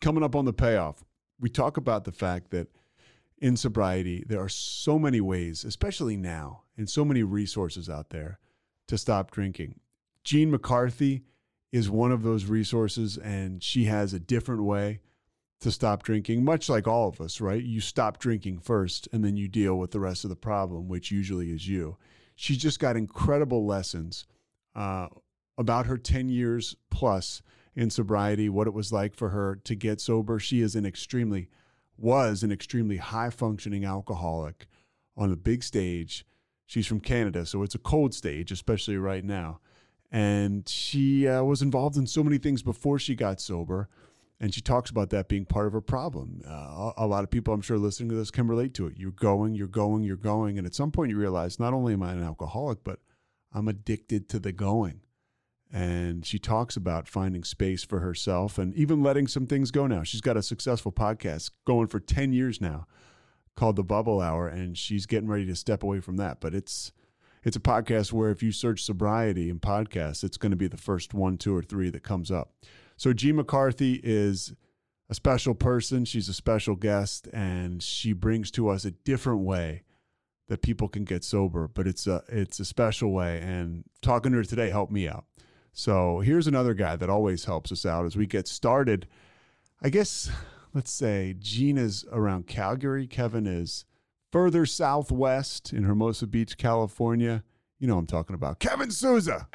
Coming up on the payoff, we talk about the fact that in sobriety, there are so many ways, especially now, and so many resources out there to stop drinking. Jean McCarthy is one of those resources, and she has a different way to stop drinking, much like all of us, right? You stop drinking first, and then you deal with the rest of the problem, which usually is you. She's just got incredible lessons uh, about her 10 years plus in sobriety, what it was like for her to get sober. She is an extremely was an extremely high functioning alcoholic on a big stage. She's from Canada, so it's a cold stage, especially right now. And she uh, was involved in so many things before she got sober. And she talks about that being part of her problem. Uh, a lot of people, I'm sure, listening to this can relate to it. You're going, you're going, you're going. And at some point, you realize not only am I an alcoholic, but I'm addicted to the going. And she talks about finding space for herself and even letting some things go now. She's got a successful podcast going for 10 years now called The Bubble Hour, and she's getting ready to step away from that. But it's it's a podcast where if you search sobriety in podcasts, it's going to be the first one, two, or three that comes up. So Jean McCarthy is a special person. She's a special guest, and she brings to us a different way that people can get sober. But it's a it's a special way. And talking to her today helped me out. So here's another guy that always helps us out as we get started. I guess, let's say Gina's around Calgary. Kevin is further southwest in Hermosa Beach, California. You know I'm talking about. Kevin Souza.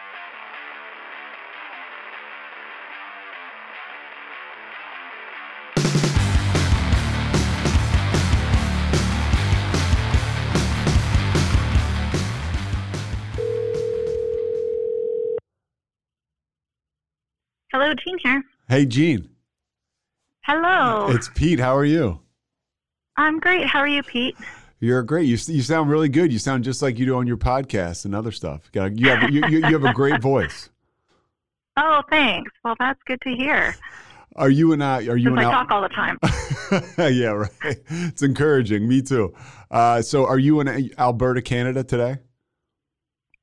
Hello, Jean here. Hey, Jean. Hello. It's Pete. How are you? I'm great. How are you, Pete? You're great. You, you sound really good. You sound just like you do on your podcast and other stuff. Uh, you have, you, you, you have a great voice. Oh, thanks. Well, that's good to hear. Are you and I? Uh, are you and I Al- talk all the time. yeah, right. It's encouraging. Me too. Uh, so, are you in uh, Alberta, Canada today?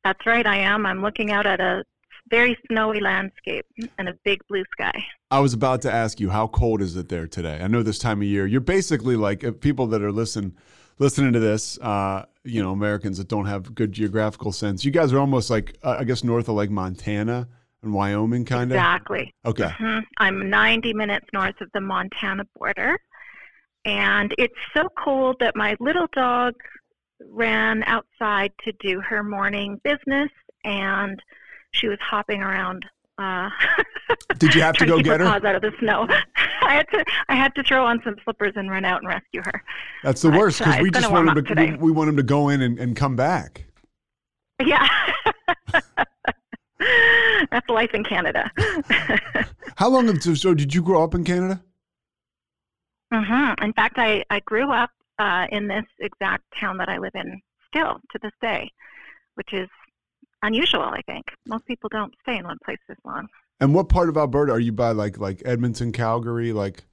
That's right. I am. I'm looking out at a very snowy landscape and a big blue sky. I was about to ask you, how cold is it there today? I know this time of year, you're basically like people that are listen, listening to this, uh, you know, Americans that don't have good geographical sense. You guys are almost like, uh, I guess, north of like Montana and Wyoming, kind of. Exactly. Okay. hmm I'm 90 minutes north of the Montana border. And it's so cold that my little dog ran outside to do her morning business and she was hopping around. Uh, Did you have to go keep get her her? paws out of the snow. I had to. I had to throw on some slippers and run out and rescue her. That's the worst because uh, we just want him to we, we want him to go in and, and come back. Yeah, that's life in Canada. How long have so, did you grow up in Canada? hmm In fact, I I grew up uh, in this exact town that I live in still to this day, which is unusual. I think most people don't stay in one place this long. And what part of Alberta are you by? Like like Edmonton, Calgary, like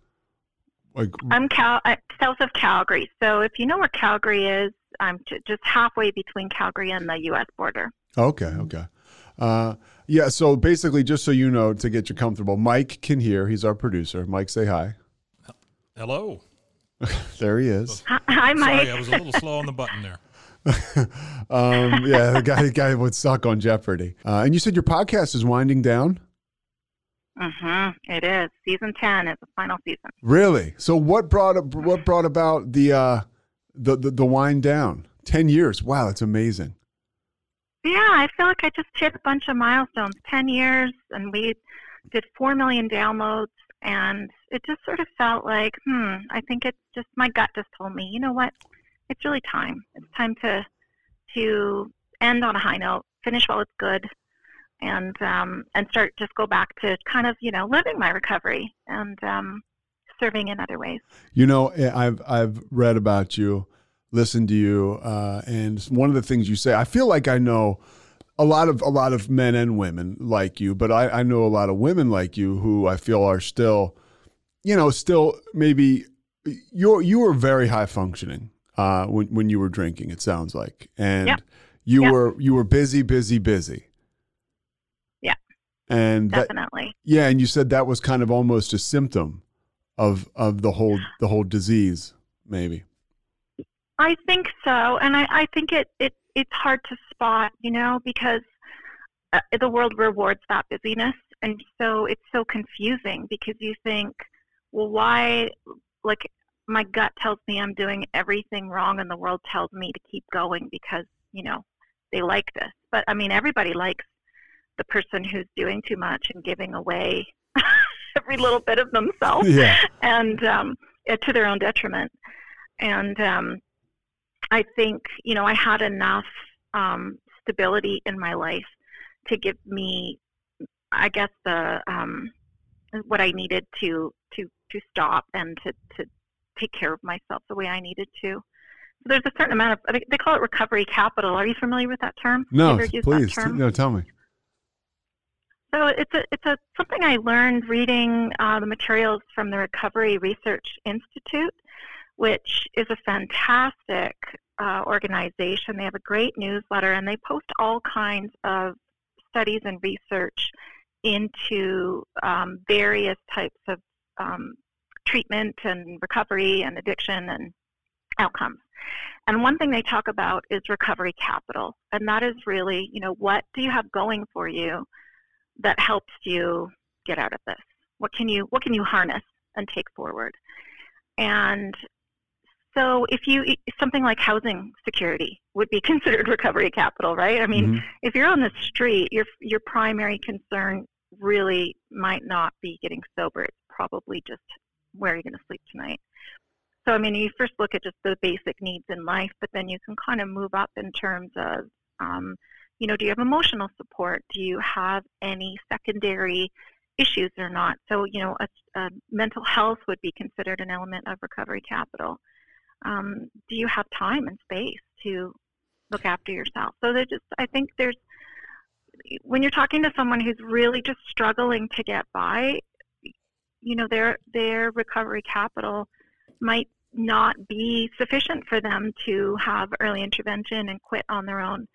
like I'm Cal uh, south of Calgary, so if you know where Calgary is, I'm j- just halfway between Calgary and the U.S. border. Okay, okay. Uh, yeah, so basically, just so you know, to get you comfortable, Mike can hear. He's our producer. Mike, say hi. Hello. There he is. Hi, hi Mike. Sorry, I was a little slow on the button there. um, yeah, the guy, the guy would suck on Jeopardy. Uh, and you said your podcast is winding down. hmm It is. Season 10 is the final season. Really? So what brought what brought about the uh, the, the the wind down? Ten years. Wow, that's amazing. Yeah, I feel like I just hit a bunch of milestones. 10 years, and we did 4 million downloads, and it just sort of felt like, hmm, I think it's just my gut just told me, you know what? It's really time. It's time to to end on a high note, finish while it's good, and um, and start just go back to kind of you know living my recovery. And um, serving in other ways. You know, eh, I've I've read about you, listened to you, uh, and one of the things you say, I feel like I know a lot of a lot of men and women like you, but I, I know a lot of women like you who I feel are still, you know, still maybe you're you were very high functioning uh, when when you were drinking. It sounds like, and Yep. you Yep. were you were busy, busy, busy. Yeah. and that, Definitely. yeah, and you said that was kind of almost a symptom of of the whole the whole disease, maybe. I think so, and I, I think it, it it's hard to spot, you know, because uh, the world rewards that busyness, and so it's so confusing because you think, well, why? Like my gut tells me I'm doing everything wrong, and the world tells me to keep going because you know they like this. But I mean, everybody likes the person who's doing too much and giving away every little bit of themselves Yeah, and um, uh, to their own detriment. And um, I think you know I had enough um, stability in my life to give me, I guess, the um, what I needed to to to stop and to to take care of myself the way I needed to. So there's a certain amount of they call it recovery capital. Are you familiar with that term? No, ever use that please, term? no, tell me. So it's a it's a something I learned reading uh, the materials from the Recovery Research Institute, which is a fantastic uh, organization. They have a great newsletter and they post all kinds of studies and research into um, various types of um, treatment and recovery and addiction and outcomes. And one thing they talk about is recovery capital, and that is really, you know, what do you have going for you that helps you get out of this? What can you what can you harness and take forward? And so if you something like housing security would be considered recovery capital, right? I mean, Mhm. if you're on the street, your your primary concern really might not be getting sober. It's probably just where are you're going to sleep tonight. So I mean, you first look at just the basic needs in life, but then you can kind of move up in terms of, um, you know, do you have emotional support? Do you have any secondary issues or not? So you know, a, a mental health would be considered an element of recovery capital. Um, do you have time and space to look after yourself? So there's just, I think there's, when you're talking to someone who's really just struggling to get by, you know, their their recovery capital might not be sufficient for them to have early intervention and quit on their own.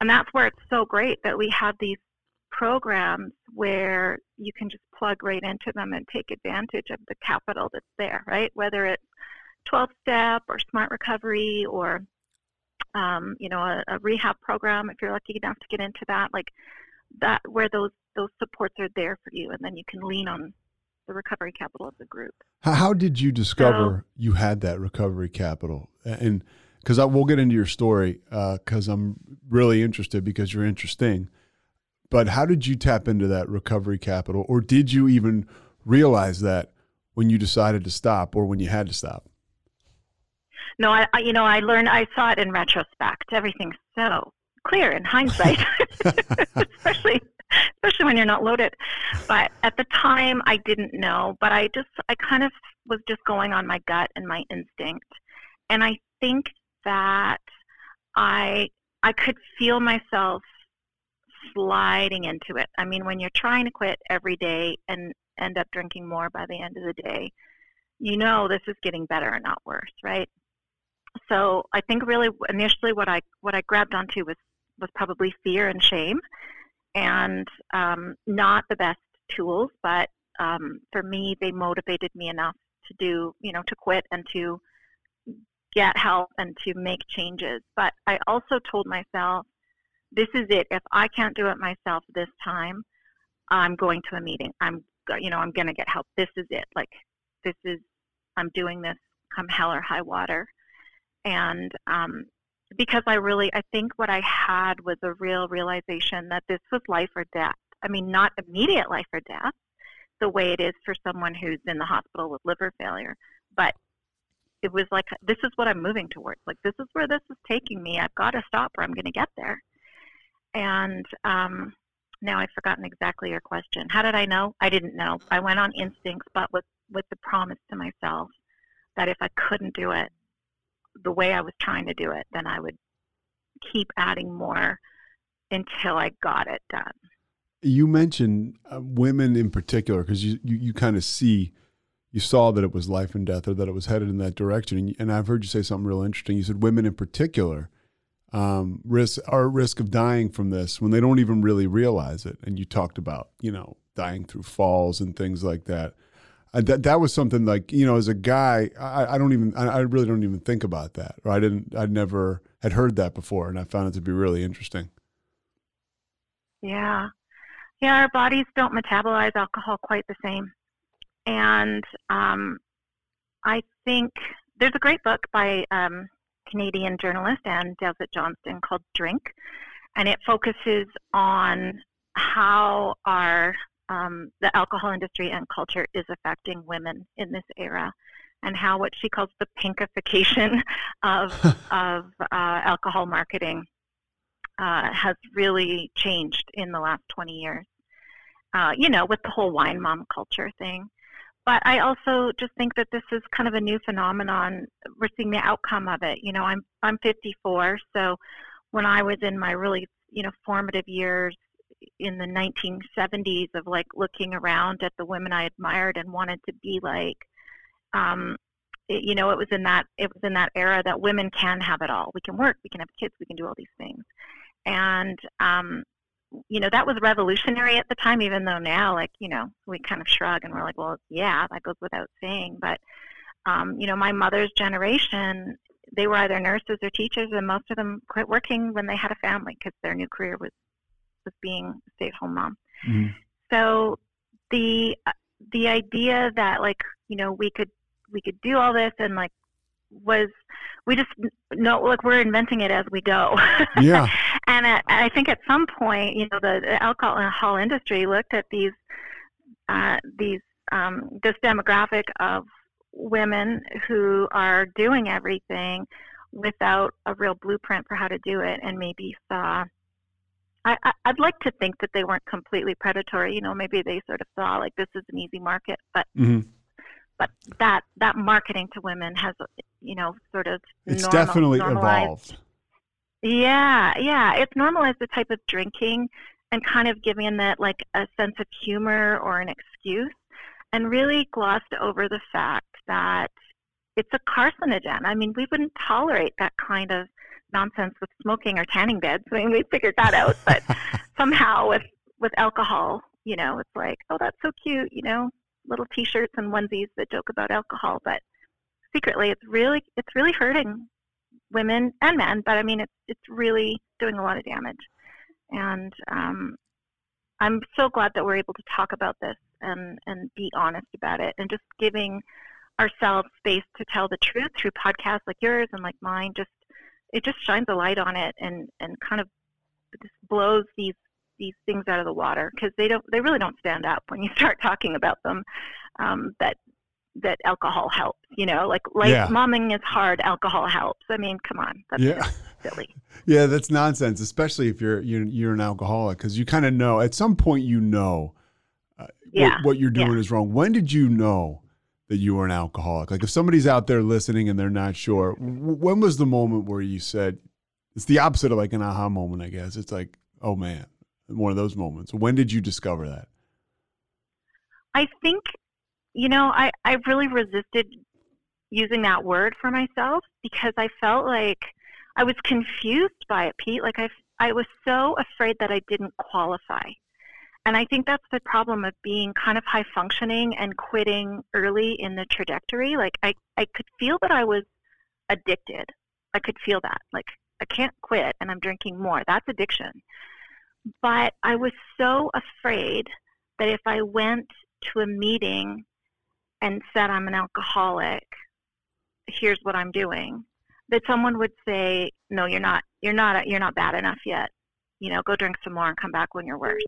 And that's where it's so great that we have these programs where you can just plug right into them and take advantage of the capital that's there, right? Whether it's 12 step or smart recovery or um, you know a, a rehab program if you're lucky enough to get into that like that where those those supports are there for you and then you can lean on the recovery capital of the group How, did you discover you had that recovery capital? And because I will get into your story uh, because I'm really interested because you're interesting. But how did you tap into that recovery capital, or did you even realize that when you decided to stop, or when you had to stop? no I, I you know i learned i saw it in retrospect everything's so clear in hindsight especially especially when you're not loaded. But at the time i didn't know but i just i kind of was just going on my gut and my instinct. And i think that i i could feel myself sliding into it. I mean when you're trying to quit every day and end up drinking more by the end of the day you know this is getting better and not worse right? So I think really initially what I what I grabbed onto was was probably fear and shame, and um, not the best tools. But um, for me, they motivated me enough to do you know to quit and to get help and to make changes. But I also told myself, this is it. If I can't do it myself this time, I'm going to a meeting. I'm you know I'm going to get help. This is it. Like this is I'm doing this come hell or high water and um, because I really, I think what I had was a real realization that this was life or death. I mean, not immediate life or death, the way it is for someone who's in the hospital with liver failure, but it was like this is what I'm moving towards. Like this is where this is taking me. I've got to stop, or I'm going to get there. And um, now I've forgotten exactly your question. How did I know? I didn't know. I went on instincts, but with with the promise to myself that if I couldn't do it the way I was trying to do it, then I would keep adding more until I got it done. You mentioned uh, women in particular because you, you, you kind of see, you saw that it was life and death or that it was headed in that direction. And, and I've heard you say something real interesting. You said women in particular um, risk are at risk of dying from this when they don't even really realize it. And you talked about, you know, dying through falls and things like that. Uh, that that was something like you know as a guy I, I don't even I, I really don't even think about that or I didn't I never had heard that before and I found it to be really interesting. Yeah, yeah, our bodies don't metabolize alcohol quite the same, and um, I think there's a great book by um, Canadian journalist Anne Dowsett Johnston called Drink, and it focuses on how our um, the alcohol industry and culture is affecting women in this era, and how what she calls the pinkification of of uh, alcohol marketing uh, has really changed in the last 20 years. Uh, you know, with the whole wine mom culture thing. But I also just think that this is kind of a new phenomenon. We're seeing the outcome of it. You know, I'm I'm 54, so when I was in my really you know formative years, in the 1970s of like looking around at the women I admired and wanted to be like. Um, it, you know, it was in that it was in that era that women can have it all. We can work, we can have kids, we can do all these things, and um, you know that was revolutionary at the time. Even though now, like you know, we kind of shrug and we're like, well, yeah, that goes without saying. But um, you know, my mother's generation, they were either nurses or teachers, and most of them quit working when they had a family because their new career was with being a stay-at-home mom. Mm-hmm. So the the idea that like you know we could we could do all this and like was we just know like we're inventing it as we go. Yeah. and at, I think at some point, you know, the, alcohol and the alcohol industry looked at these uh, these um, this demographic of women who are doing everything without a real blueprint for how to do it, and maybe saw I, I'd like to think that they weren't completely predatory. You know, maybe they sort of saw like this is an easy market, but mm-hmm. but that that marketing to women has you know sort of it's normal, definitely normalized. evolved. Yeah, yeah, it's normalized the type of drinking and kind of giving that like a sense of humor or an excuse, and really glossed over the fact that it's a carcinogen. I mean, we wouldn't tolerate that kind of nonsense with smoking or tanning beds. I mean, we figured that out, but somehow with with alcohol, you know, it's like, oh, that's so cute, you know, little T-shirts and onesies that joke about alcohol, but secretly, it's really it's really hurting women and men. But I mean, it's it's really doing a lot of damage, and um, I'm so glad that we're able to talk about this and and be honest about it, and just giving ourselves space to tell the truth through podcasts like yours and like mine just it just shines a light on it and and kind of just blows these these things out of the water because they don't they really don't stand up when you start talking about them um, that that alcohol helps you know like like yeah. momming is hard alcohol helps i mean come on that's yeah silly yeah that's nonsense especially if you're you're, you're an alcoholic because you kind of know at some point you know uh, yeah. what, what, you're doing yeah. is wrong when did you know that you were an alcoholic? Like if somebody's out there listening and they're not sure, when was the moment where you said it's the opposite of like an aha moment, I guess. It's like, oh man, one of those moments. When did you discover that? I think, you know, I, I really resisted using that word for myself because I felt like I was confused by it, Pete. Like I, I was so afraid that I didn't qualify. And I think that's the problem of being kind of high functioning and quitting early in the trajectory. Like I, I could feel that I was addicted. I could feel that. Like I can't quit and I'm drinking more. That's addiction. But I was so afraid that if I went to a meeting and said I'm an alcoholic, here's what I'm doing, that someone would say, "No, you're not. You're not. You're not bad enough yet. You know, go drink some more and come back when you're worse."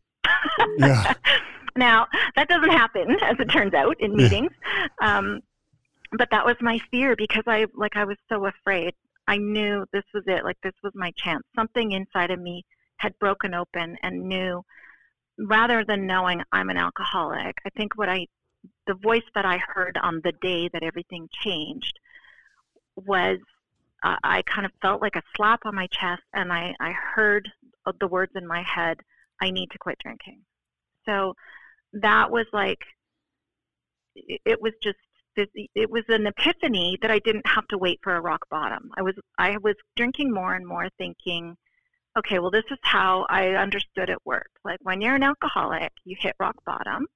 Yeah. now that doesn't happen, as it turns out, in meetings. Yeah. Um, but that was my fear because I like I was so afraid. I knew this was it. Like this was my chance. Something inside of me had broken open and knew. Rather than knowing I'm an alcoholic, I think what I the voice that I heard on the day that everything changed was uh, I kind of felt like a slap on my chest, and I, I heard the words in my head, I need to quit drinking. So that was like, it was just, it was an epiphany that I didn't have to wait for a rock bottom. I was, I was drinking more and more thinking, okay, well, this is how I understood it worked. Like when you're an alcoholic, you hit rock bottom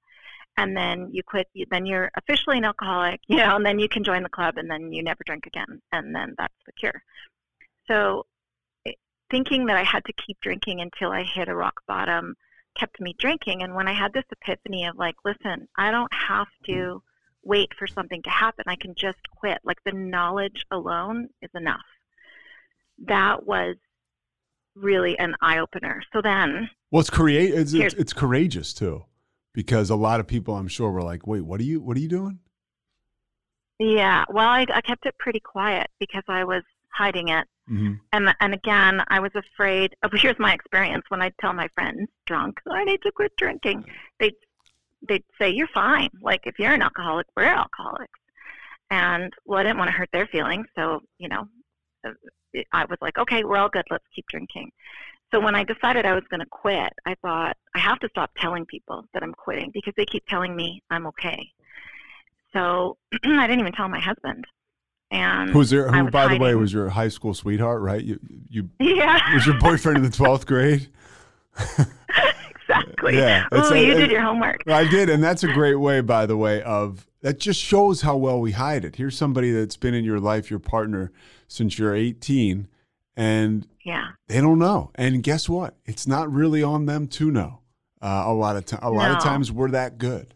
and then you quit then you're officially an alcoholic you know and then you can join the club and then you never drink again and then that's the cure so thinking that i had to keep drinking until i hit a rock bottom kept me drinking. And when i had this epiphany of like listen i don't have to mm-hmm. wait for something to happen. I can just quit. Like the knowledge alone is enough. That was really an eye opener so then well it's create it's, it's, it's courageous too because a lot of people I'm sure were like, "Wait, what are you what are you doing?" Yeah, well, I, I kept it pretty quiet because I was hiding it, mm-hmm. and and again, I was afraid. Oh, here's my experience when I tell my friends drunk, I need to quit drinking. They they'd say, "You're fine. Like if you're an alcoholic, we're alcoholics." And well, I didn't want to hurt their feelings, so you know, uh, I was like, "Okay, we're all good. Let's keep drinking." So when I decided I was going to quit, I thought I have to stop telling people that I'm quitting because they keep telling me I'm okay. So I didn't even tell my husband. And who's there? Who, by hiding. the way, was your high school sweetheart, right? You, you, yeah, was your boyfriend in the twelfth grade? exactly. Yeah. Oh, you did your homework. I did, and that's a great way, by the way, of that just shows how well we hide it. Here's somebody that's been in your life, your partner, since you're 18, and yeah, they don't know. And guess what? It's not really on them to know. Uh, a lot of time, a no. lot of times we're that good.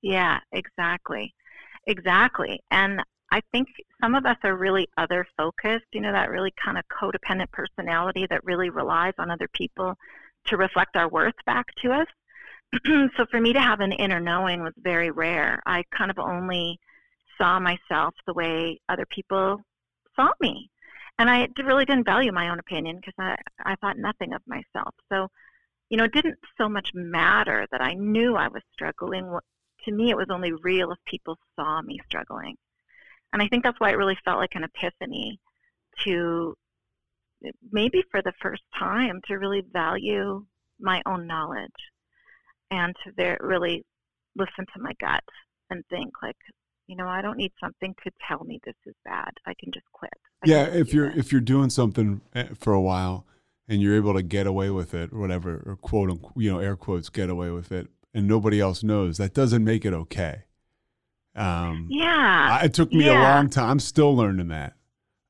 Yeah, exactly, exactly. And I think some of us are really other focused. You know, that really kind of codependent personality that really relies on other people to reflect our worth back to us. so for me to have an inner knowing was very rare. I kind of only saw myself the way other people saw me and I really didn't value my own opinion because I, I thought nothing of myself. So, you know, it didn't so much matter that I knew I was struggling. To me, it was only real if people saw me struggling. And I think that's why it really felt like an epiphany to maybe for the first time to really value my own knowledge and to very, really listen to my gut and think like you know, I don't need something to tell me this is bad. I can just quit. I yeah, if you're that. if you're doing something eh, for a while and you're able to get away with it or whatever, or quote unquote, you know, air quotes, get away with it, and nobody else knows, that doesn't make it okay. Um, yeah, it took me yeah. a long time. I'm still learning that.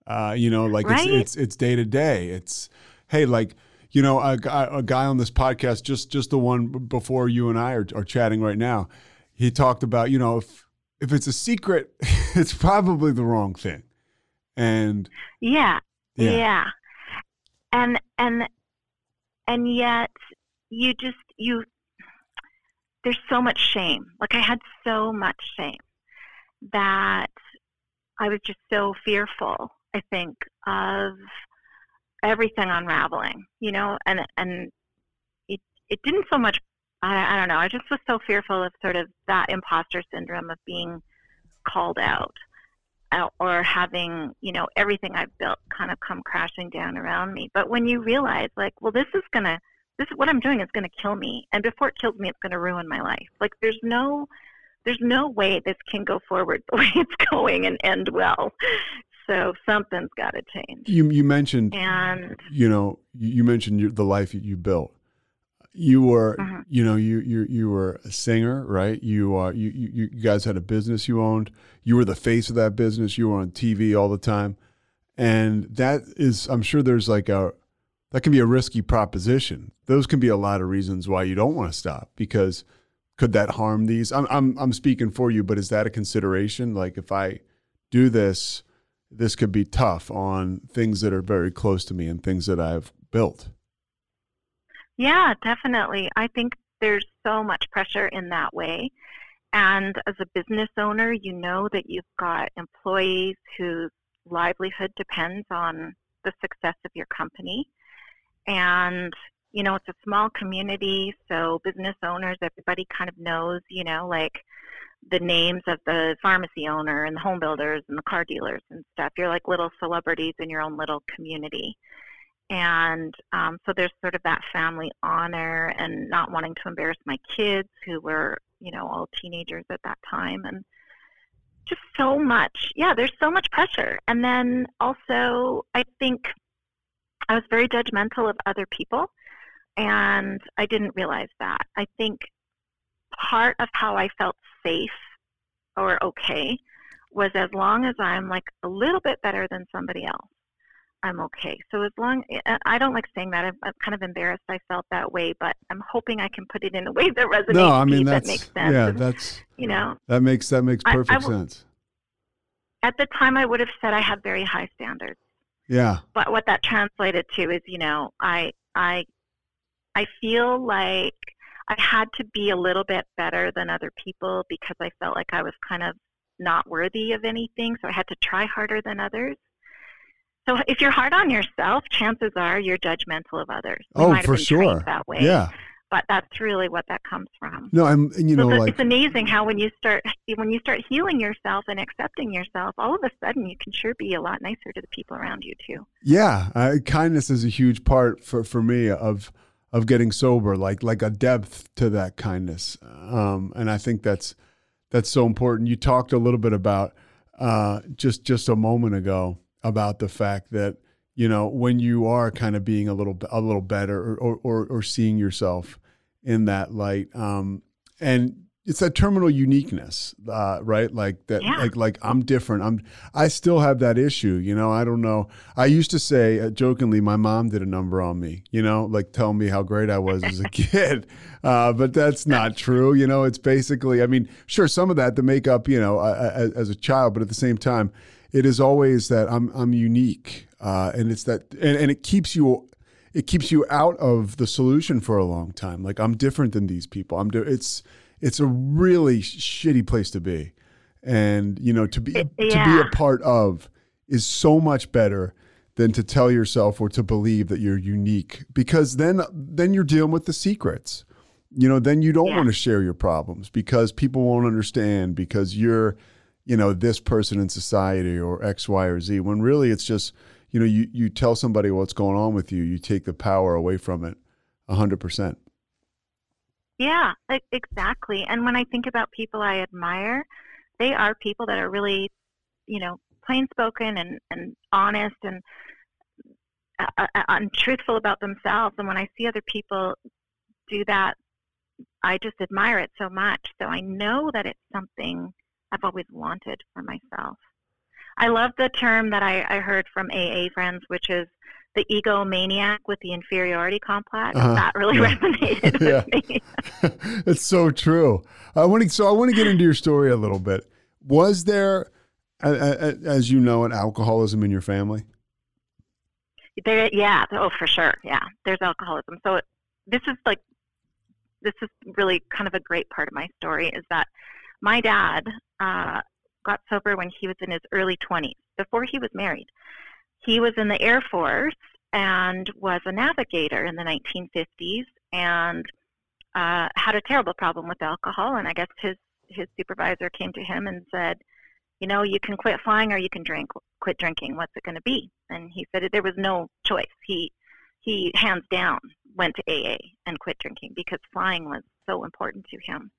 Uh, you know, like right? it's it's day to day. It's hey, like you know, a, a guy on this podcast, just just the one before you and I are, are chatting right now. He talked about you know if if it's a secret, it's probably the wrong thing. And yeah, yeah, yeah, and and and yet you just you there's so much shame. Like I had so much shame that I was just so fearful. I think of everything unraveling, you know, and and it it didn't so much I, I don't know. I just was so fearful of sort of that imposter syndrome of being called out uh, or having you know everything I've built kind of come crashing down around me. But when you realize like, well, this is gonna this what I'm doing is gonna kill me, and before it kills me, it's gonna ruin my life. Like there's no there's no way this can go forward the way it's going and end well. So something's got to change. You you mentioned and you know you mentioned your, the life that you built you were uh-huh. you know you you you were a singer right you uh you, you you guys had a business you owned you were the face of that business you were on tv all the time and that is i'm sure there's like a that can be a risky proposition those can be a lot of reasons why you don't want to stop because could that harm these i'm i'm, I'm speaking for you but is that a consideration like if i do this this could be tough on things that are very close to me and things that i've built yeah, definitely. I think there's so much pressure in that way. And as a business owner, you know that you've got employees whose livelihood depends on the success of your company. And, you know, it's a small community, so business owners, everybody kind of knows, you know, like the names of the pharmacy owner and the home builders and the car dealers and stuff. You're like little celebrities in your own little community. And um, so there's sort of that family honor and not wanting to embarrass my kids who were, you know, all teenagers at that time. And just so much. Yeah, there's so much pressure. And then also, I think I was very judgmental of other people. And I didn't realize that. I think part of how I felt safe or okay was as long as I'm like a little bit better than somebody else, I'm okay. So as long eh, eh, I don't like saying that. I'm, I'm, kind of embarrassed I felt that way, but I'm hoping I can put it in a way that resonates. No, I mean that's that makes sense. yeah, that's you know that makes that makes perfect I, I sense. At the time, I would have said I had very high standards. Yeah. But what that translated to is, you know, I I I feel like I had to be a little bit better than other people because I felt like I was kind of not worthy of anything. So I had to try harder than others. So if you're hard on yourself, chances are you're judgmental of others. You oh, for sure. That way. Yeah. But that's really what that comes from. No, I'm, and you so know, like, it's amazing how when you start when you start healing yourself and accepting yourself, all of a sudden you can sure be a lot nicer to the people around you too. Yeah, uh, kindness is a huge part for for me of of getting sober, like like a depth to that kindness, um, and I think that's that's so important. You talked a little bit about uh, just just a moment ago about the fact that you know when you are kind of being a little a little better or or, or seeing yourself in that light, um, and it's that terminal uniqueness, uh, right? Like that, yeah. like like I'm different. I'm I still have that issue, you know. I don't know. I used to say uh, jokingly, my mom did a number on me, you know, like tell me how great I was as a kid, uh, but that's not true. You know, it's basically, I mean, sure, some of that to make up, you know, as, as a child, but at the same time, it is always that I'm I'm unique, uh, and it's that, and, and it keeps you it keeps you out of the solution for a long time. Like I'm different than these people. I'm. Di- it's it's a really shitty place to be. And, you know, to be yeah. to be a part of is so much better than to tell yourself or to believe that you're unique because then then you're dealing with the secrets. You know, then you don't yeah. want to share your problems because people won't understand because you're, you know, this person in society or X, Y, or Z. When really it's just, you know, you you tell somebody what's going on with you, you take the power away from it hundred percent. Yeah, exactly. And when I think about people I admire, they are people that are really, you know, plain spoken and, and honest and uh, uh, uh, truthful about themselves. And when I see other people do that, I just admire it so much. So I know that it's something I've always wanted for myself. I love the term that I, I heard from AA friends, which is the egomaniac with the inferiority complex. Uh-huh. That really yeah. resonated with me. it's so true. I want to so I want to get into your story a little bit. Was there, as you know, an alcoholism in your family? There, yeah. Oh, for sure. Yeah, there's alcoholism. So it, this is like, this is really kind of a great part of my story is that my dad uh, got sober when he was in his early 20s, before he was married he was in the Air Force and was a navigator in the 1950s and uh, had a terrible problem with alcohol. And I guess his his supervisor came to him and said, "You know, you can quit flying or you can drink. Quit drinking. What's it going to be?" And he said there was no choice. He he hands down went to AA and quit drinking because flying was so important to him.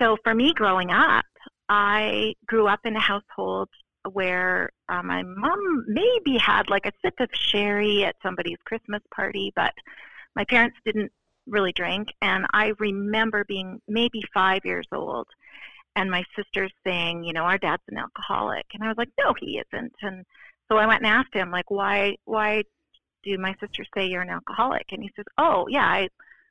So for me growing up, I grew up in a household where uh, my mom maybe had like a sip of sherry at somebody's Christmas party, but my parents didn't really drink. And I remember being maybe five years old and my sisters saying, you know, our dad's an alcoholic. And I was like, no, he isn't. And so I went and asked him, like, why, why do my sisters say you're an alcoholic? And he says, oh, yeah, I,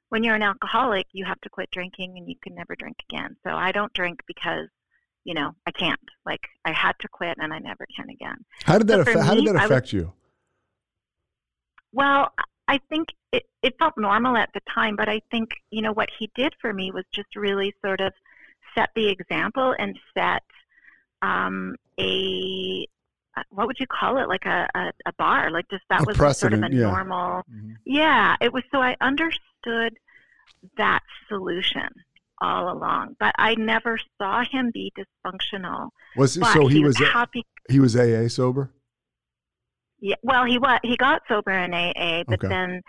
when you're an alcoholic, you have to quit drinking and you can never drink again. So I don't drink because you know, I can't. Like I had to quit and I never can again. How did that affect how did that affect was, you? Well, I think it, it felt normal at the time, but I think, you know, what he did for me was just really sort of set the example and set um, a what would you call it like a, a, a bar like just that a was sort of a yeah. normal mm-hmm. yeah it was so i understood that solution all along. But I never saw him be dysfunctional. Was But so he, was happy. he was AA sober? Yeah, well, he was he got sober in AA, but Okay. then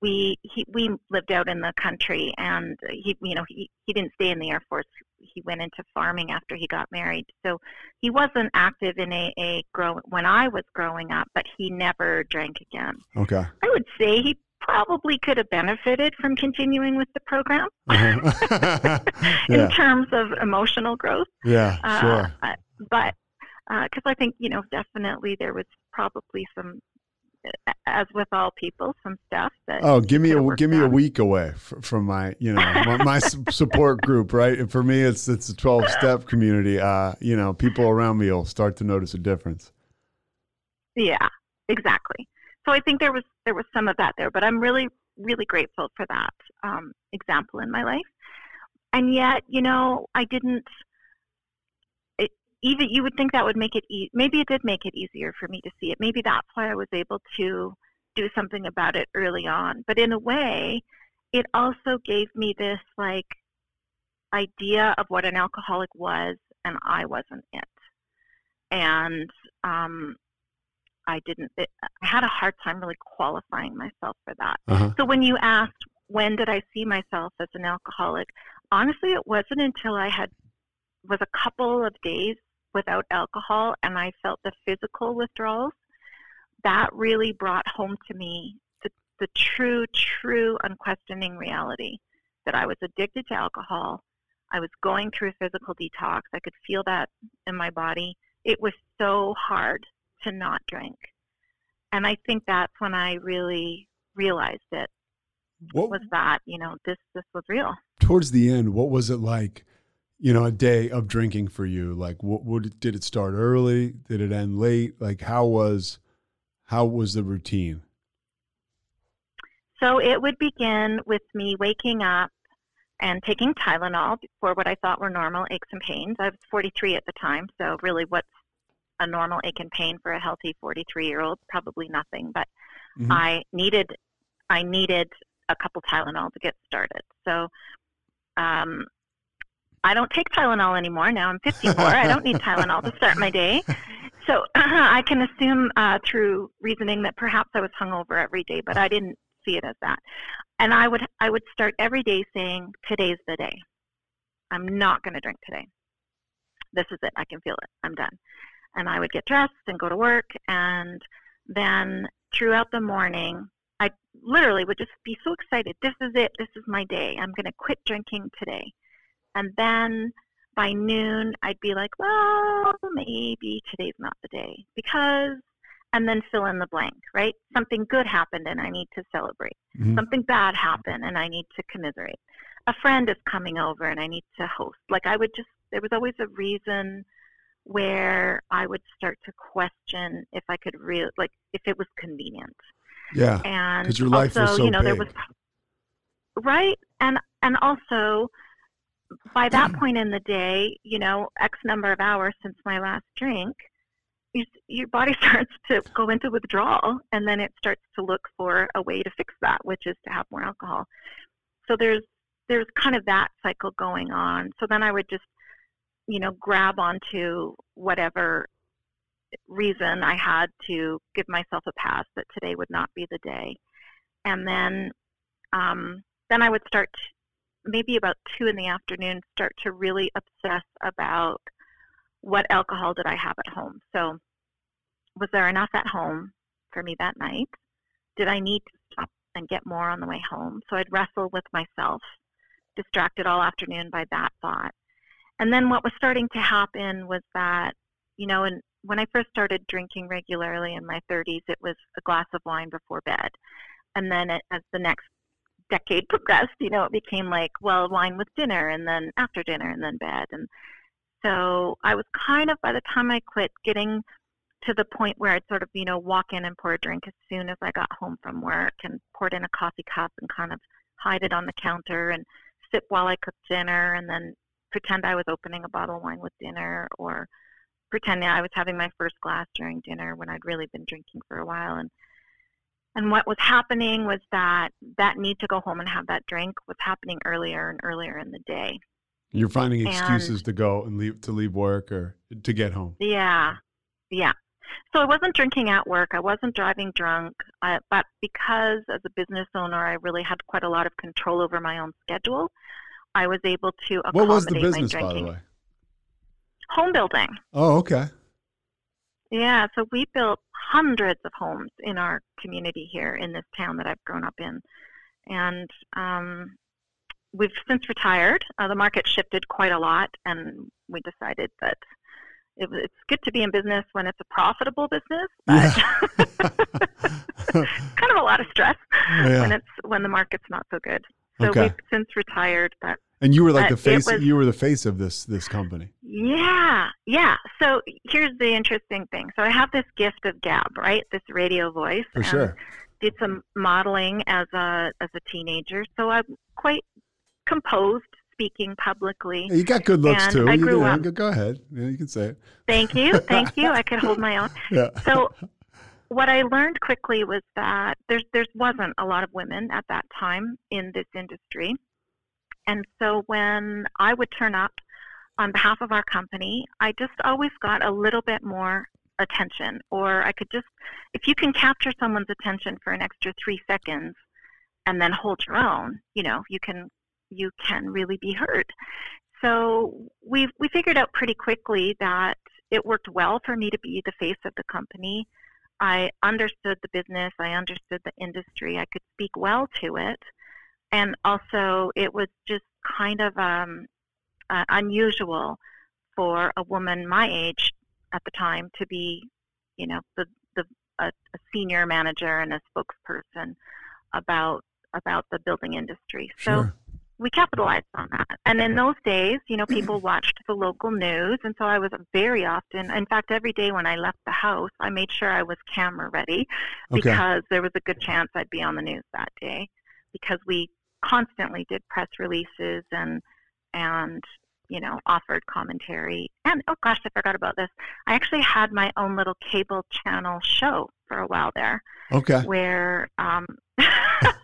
we he we lived out in the country, and he you know he he didn't stay in the Air Force. He went into farming after he got married, so he wasn't active in AA grow when I was growing up. But he never drank again. Okay. I would say he probably could have benefited from continuing with the program Uh-huh. in yeah. terms of emotional growth. Yeah. Uh, Sure. uh, but because I think you know definitely there was probably some, uh, as with all people, some stuff that. Oh, give me a give me a week away f- from my you know my, my support group, right? And for me, it's it's a twelve step community. Uh, you know, people around me will start to notice a difference. Yeah, exactly. So I think there was there was some of that there, but I'm really really grateful for that um, example in my life. And yet, you know, I didn't. It, even you would think that would make it e- maybe it did make it easier for me to see it. Maybe that's why I was able to do something about it early on. But in a way, it also gave me this like idea of what an alcoholic was, and I wasn't it. And um, I didn't. It, I had a hard time really qualifying myself for that. Uh-huh. So when you asked when did I see myself as an alcoholic, honestly, it wasn't until I had was a couple of days without alcohol and I felt the physical withdrawals. That really brought home to me the, the true, true, unquestioning reality that I was addicted to alcohol. I was going through a physical detox. I could feel that in my body. It was so hard to not drink. And I think that's when I really realized it What was that, you know, this this was real. towards the end? What was it like? You know, a day of drinking for you. Like, what, what did it start early? Did it end late? Like, how was how was the routine? So it would begin with me waking up and taking Tylenol for what I thought were normal aches and pains. I was 43 at the time, so really what's a normal ache and pain for a healthy 43 year old? Probably nothing, but Mhm. I needed I needed a couple Tylenol to get started. So um, I don't take Tylenol anymore. Now I'm 54. I don't need Tylenol to start my day. So I can assume uh, through reasoning that perhaps I was hungover every day, but I didn't see it as that. And I would I would start every day saying, "Today's the day. I'm not going to drink today. This is it. I can feel it. I'm done." And I would get dressed and go to work, and then throughout the morning, I literally would just be so excited. This is it. This is my day. I'm going to quit drinking today. And then by noon, I'd be like, well, maybe today's not the day because, and then fill in the blank, right? Something good happened and I need to celebrate. Mhm. Something bad happened and I need to commiserate. A friend is coming over and I need to host. Like I would just, there was always a reason where I would start to question if I could really like if it was convenient Yeah. and 'Cause your life was also, so you know, there was right, and and also by that point in the day, you know, X number of hours since my last drink, you, your body starts to go into withdrawal, and then it starts to look for a way to fix that, which is to have more alcohol. So there's there's kind of that cycle going on. So then I would just, you know, grab onto whatever reason I had to give myself a pass that today would not be the day. And then um, then I would start maybe about two in the afternoon start to really obsess about what alcohol did I have at home. So was there enough at home for me that night? Did I need to stop and get more on the way home? So I'd wrestle with myself, distracted all afternoon by that thought. And then what was starting to happen was that, you know, and when I first started drinking regularly in my 30s, it was a glass of wine before bed. And then it, as the next decade progressed, you know, it became like, well, wine with dinner and then after dinner and then bed. And so I was kind of, by the time I quit, getting to the point where I'd sort of, you know, walk in and pour a drink as soon as I got home from work and poured in a coffee cup and kind of hide it on the counter and sip while I cooked dinner and then pretend I was opening a bottle of wine with dinner or pretending I was having my first glass during dinner when I'd really been drinking for a while and and what was happening was that that need to go home and have that drink was happening earlier and earlier in the day You're finding And- excuses to go and leave to leave work or to get home. Yeah, yeah. So I wasn't drinking at work. I wasn't driving drunk. Uh, but because as a business owner, I really had quite a lot of control over my own schedule. I was able to accommodate What was the business, by the way? Home building. Oh, okay. Yeah, so we built hundreds of homes in our community here in this town that I've grown up in. And um, we've since retired. Uh, the market shifted quite a lot, and we decided that it, it's good to be in business when it's a profitable business, but kind of a lot of stress when it's when the market's not so good. So Okay. we've since retired, but And you were like Uh, the face. was- you were the face of this this company. Yeah, yeah. So here's the interesting thing. So I have this gift of gab, right? This radio voice. For sure. Did some modeling as a as a teenager, so I'm quite composed speaking publicly. You got good looks And too. I you grew do. up- Go- Go ahead. Yeah, you can say it. Thank you, thank you. I could hold my own. Yeah. So what I learned quickly was that there's there wasn't a lot of women at that time in this industry. And so when I would turn up on behalf of our company, I just always got a little bit more attention or I could just if you can capture someone's attention for an extra 3 seconds and then hold your own, you know, you can you can really be heard. So we we figured out pretty quickly that it worked well for me to be the face of the company. I understood the business, I understood the industry, I could speak well to it, and also it was just kind of um, uh, unusual for a woman my age at the time to be, you know, the the a, a senior manager and a spokesperson about about the building industry. So Sure. We capitalized on that. And in those days, you know, people watched the local news, and so I was very often, in fact, every day when I left the house, I made sure I was camera ready Okay. because there was a good chance I'd be on the news that day because we constantly did press releases and and you know offered commentary and oh gosh I forgot about this I actually had my own little cable channel show for a while there Okay. where um,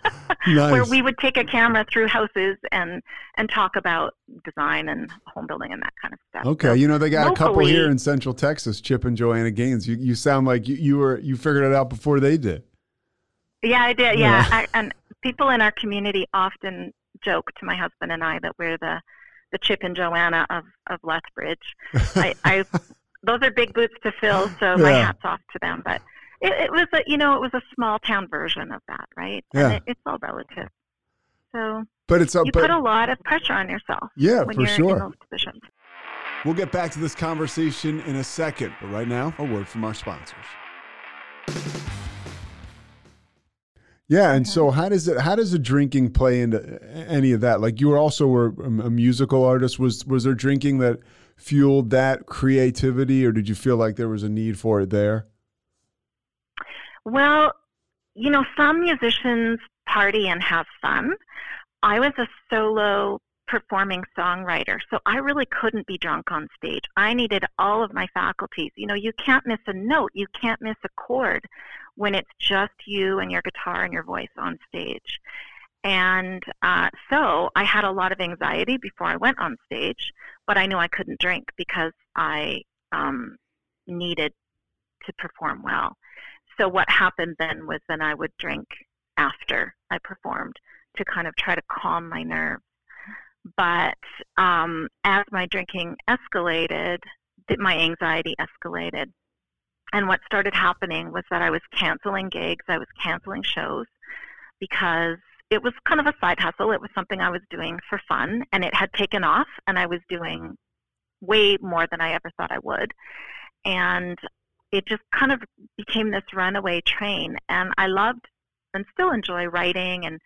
Nice. where we would take a camera through houses and and talk about design and home building and that kind of stuff. Okay, So, you know they got a couple here in Central Texas, Chip and Joanna Gaines. You you sound like you, you were you figured it out before they did. yeah, I did. Yeah. Yeah, I, and people in our community often joke to my husband and I that we're the the Chip and Joanna of of Lethbridge. I, I those are big boots to fill, so my hats off to them. But it, it was a you know it was a small town version of that, right? Yeah. And it, it's all relative. So But it's a you but put a lot of pressure on yourself yeah when for you're in sure. We'll get back to this conversation in a second, but right now a word from our sponsors. Yeah, and so mm-hmm. how does it how does the drinking play into any of that? Like you were also were a a musical artist. Was was there drinking that fueled that creativity, or did you feel like there was a need for it there? Well, you know, some musicians party and have fun. I was a solo performing songwriter, so I really couldn't be drunk on stage. I needed all of my faculties. You know, you can't miss a note, you can't miss a chord when it's just you and your guitar and your voice on stage. And uh, so I had a lot of anxiety before I went on stage, but I knew I couldn't drink because I um, needed to perform well. So what happened then was then I would drink after I performed to kind of try to calm my nerves. But um, as my drinking escalated, my anxiety escalated. And what started happening was that I was canceling gigs, I was canceling shows because it was kind of a side hustle. It was something I was doing for fun, and it had taken off, and I was doing way more than I ever thought I would. And it just kind of became this runaway train. And I loved and still enjoy writing and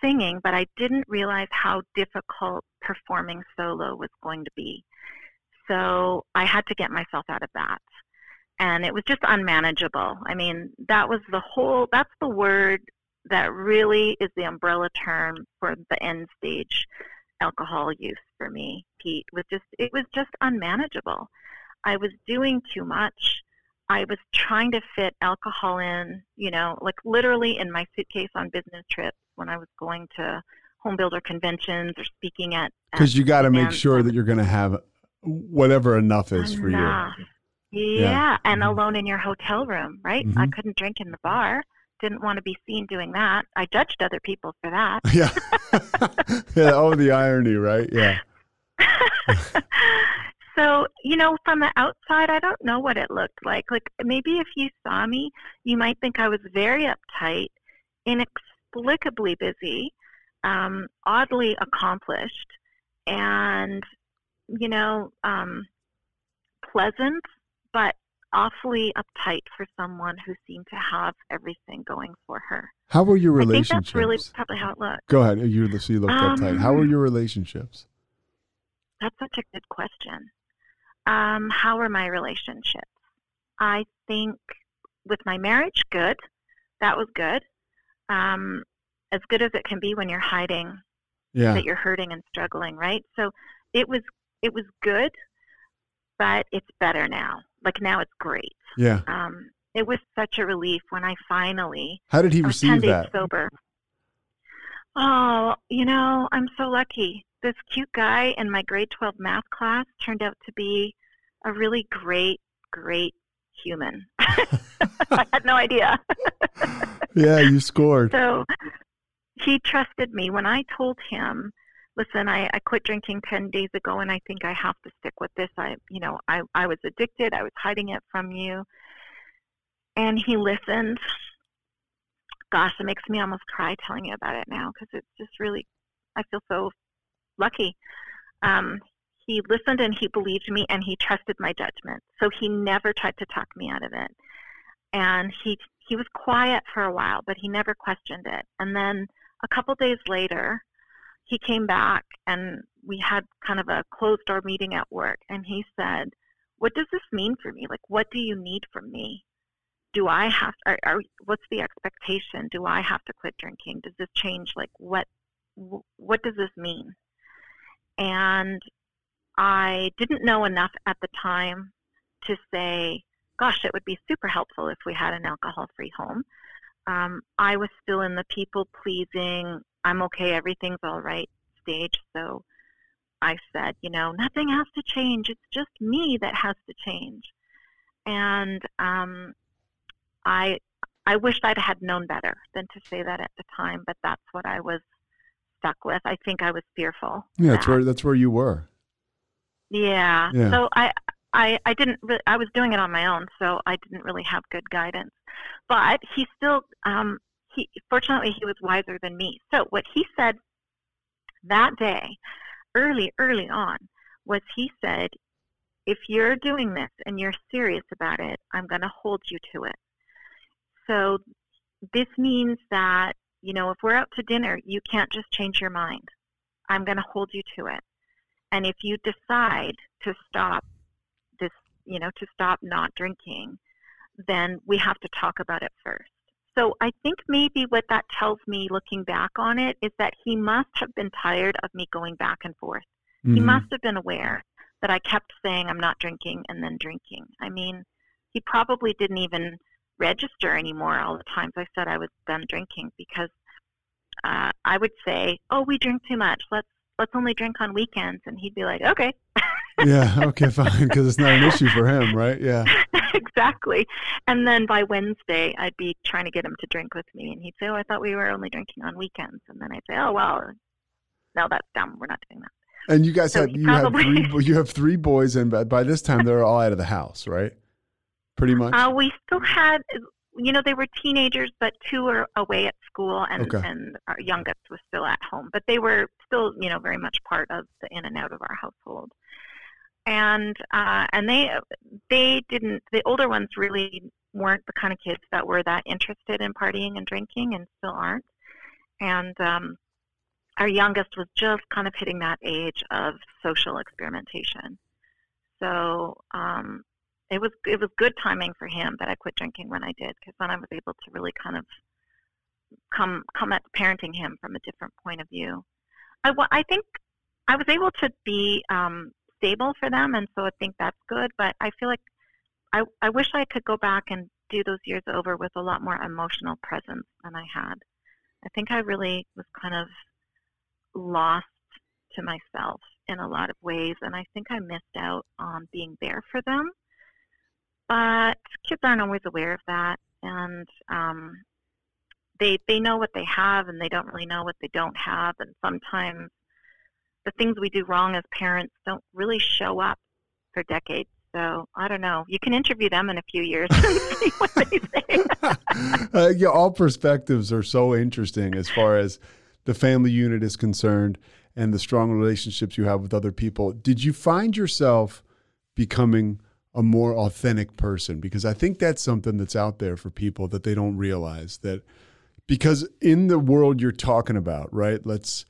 singing, but I didn't realize how difficult performing solo was going to be. So I had to get myself out of that. And it was just unmanageable. I mean, that was the whole, that's the word that really is the umbrella term for the end stage alcohol use for me, Pete. Was just it was just unmanageable. I was doing too much. I was trying to fit alcohol in, you know, like literally in my suitcase on business trips when I was going to home builder conventions or speaking at Because you got to make sure that you're going to have whatever enough is for you. Enough. Yeah, and Mhm. alone in your hotel room, right? I Mhm. couldn't drink in the bar. Didn't want to be seen doing that. I judged other people for that. Yeah. yeah. Oh, the irony, right? Yeah. so, you know, from the outside, I don't know what it looked like. Like maybe if you saw me, you might think I was very uptight, inexplicably busy, um, oddly accomplished, and, you know, um, pleasant, but awfully uptight for someone who seemed to have everything going for her. How were your I think relationships? that's really probably how it looked. Go ahead. You, you looked uptight. How were Um, your relationships? That's such a good question. Um, how are my relationships? I think with my marriage, good. That was good. Um, as good as it can be when you're hiding Yeah. that you're hurting and struggling, right? So it was it was good, but it's better now. Like now it's great. Yeah. Um, it was such a relief when I finally How did he I was 10 receive days that? sober. Oh, you know, I'm so lucky. This cute guy in my grade 12 math class turned out to be a really great, great human. I had no idea. Yeah, you scored. So he trusted me when I told him, listen, I, I quit drinking 10 days ago and I think I have to stick with this. I, you know, I, I was addicted. I was hiding it from you. And he listened. Gosh, it makes me almost cry telling you about it now because it's just really, I feel so lucky. Um, he listened and he believed me and he trusted my judgment. So he never tried to talk me out of it. And he he was quiet for a while, but he never questioned it. And then a couple days later, he came back and we had kind of a closed door meeting at work. And he said, "What does this mean for me? Like, what do you need from me? Do I have? Are, are, what's the expectation? Do I have to quit drinking? Does this change? Like, what? What does this mean?" And I didn't know enough at the time to say, gosh, it would be super helpful if we had an alcohol free home. Um, I was still in the people pleasing, I'm okay, everything's all right stage. So I said, you know, nothing has to change. It's just me that has to change. And um, I, I wished I'd had known better than to say that at the time, but that's what I was stuck with. I think I was fearful. Yeah, that's that- where that's where you were. yeah. Yeah. So I, I, I didn't. Re- I was doing it on my own, so I didn't really have good guidance. But he still, um, he fortunately he was wiser than me. So what he said that day, early, early on, was he said, if you're doing this and you're serious about it, I'm going to hold you to it. So this means that you know if we're out to dinner, you can't just change your mind. I'm going to hold you to it. And if you decide to stop this, you know, to stop not drinking, then we have to talk about it first. So I think maybe what that tells me looking back on it is that he must have been tired of me going back and forth. He Mhm. must have been aware that I kept saying I'm not drinking and then drinking. I mean, he probably didn't even register anymore all the times I said I was done drinking because uh, I would say, "Oh, we drink too much. Let's let's only drink on weekends," and he'd be like, "Okay." yeah. Okay. Fine. Because it's not an issue for him, right? Yeah. exactly. And then by Wednesday, I'd be trying to get him to drink with me, and he'd say, "Oh, I thought we were only drinking on weekends." And then I'd say, "Oh, well, no, that's dumb. We're not doing that." And you guys So had he you have three you have three boys, and by this time they're all out of the house, right? Pretty much. Uh, we still had, you know, they were teenagers, but two were away at school, and Okay. and our youngest was still at home. But they were still, you know, very much part of the in and out of our household. And uh, and they they didn't. The older ones really weren't the kind of kids that were that interested in partying and drinking, and still aren't. And um, our youngest was just kind of hitting that age of social experimentation. So um, it was it was good timing for him that I quit drinking when I did because then I was able to really kind of come come at parenting him from a different point of view. I I think I was able to be um, stable for them, and so I think that's good. But I feel like I I wish I could go back and do those years over with a lot more emotional presence than I had. I think I really was kind of lost to myself in a lot of ways, and I think I missed out on being there for them. But kids aren't always aware of that, and um, they they know what they have, and they don't really know what they don't have, and sometimes the things we do wrong as parents don't really show up for decades. So I don't know. You can interview them in a few years and see what they say. uh, yeah, all perspectives are so interesting as far as the family unit is concerned and the strong relationships you have with other people. Did you find yourself becoming a more authentic person? Because I think that's something that's out there for people that they don't realize that because in the world you're talking about, right? Let's,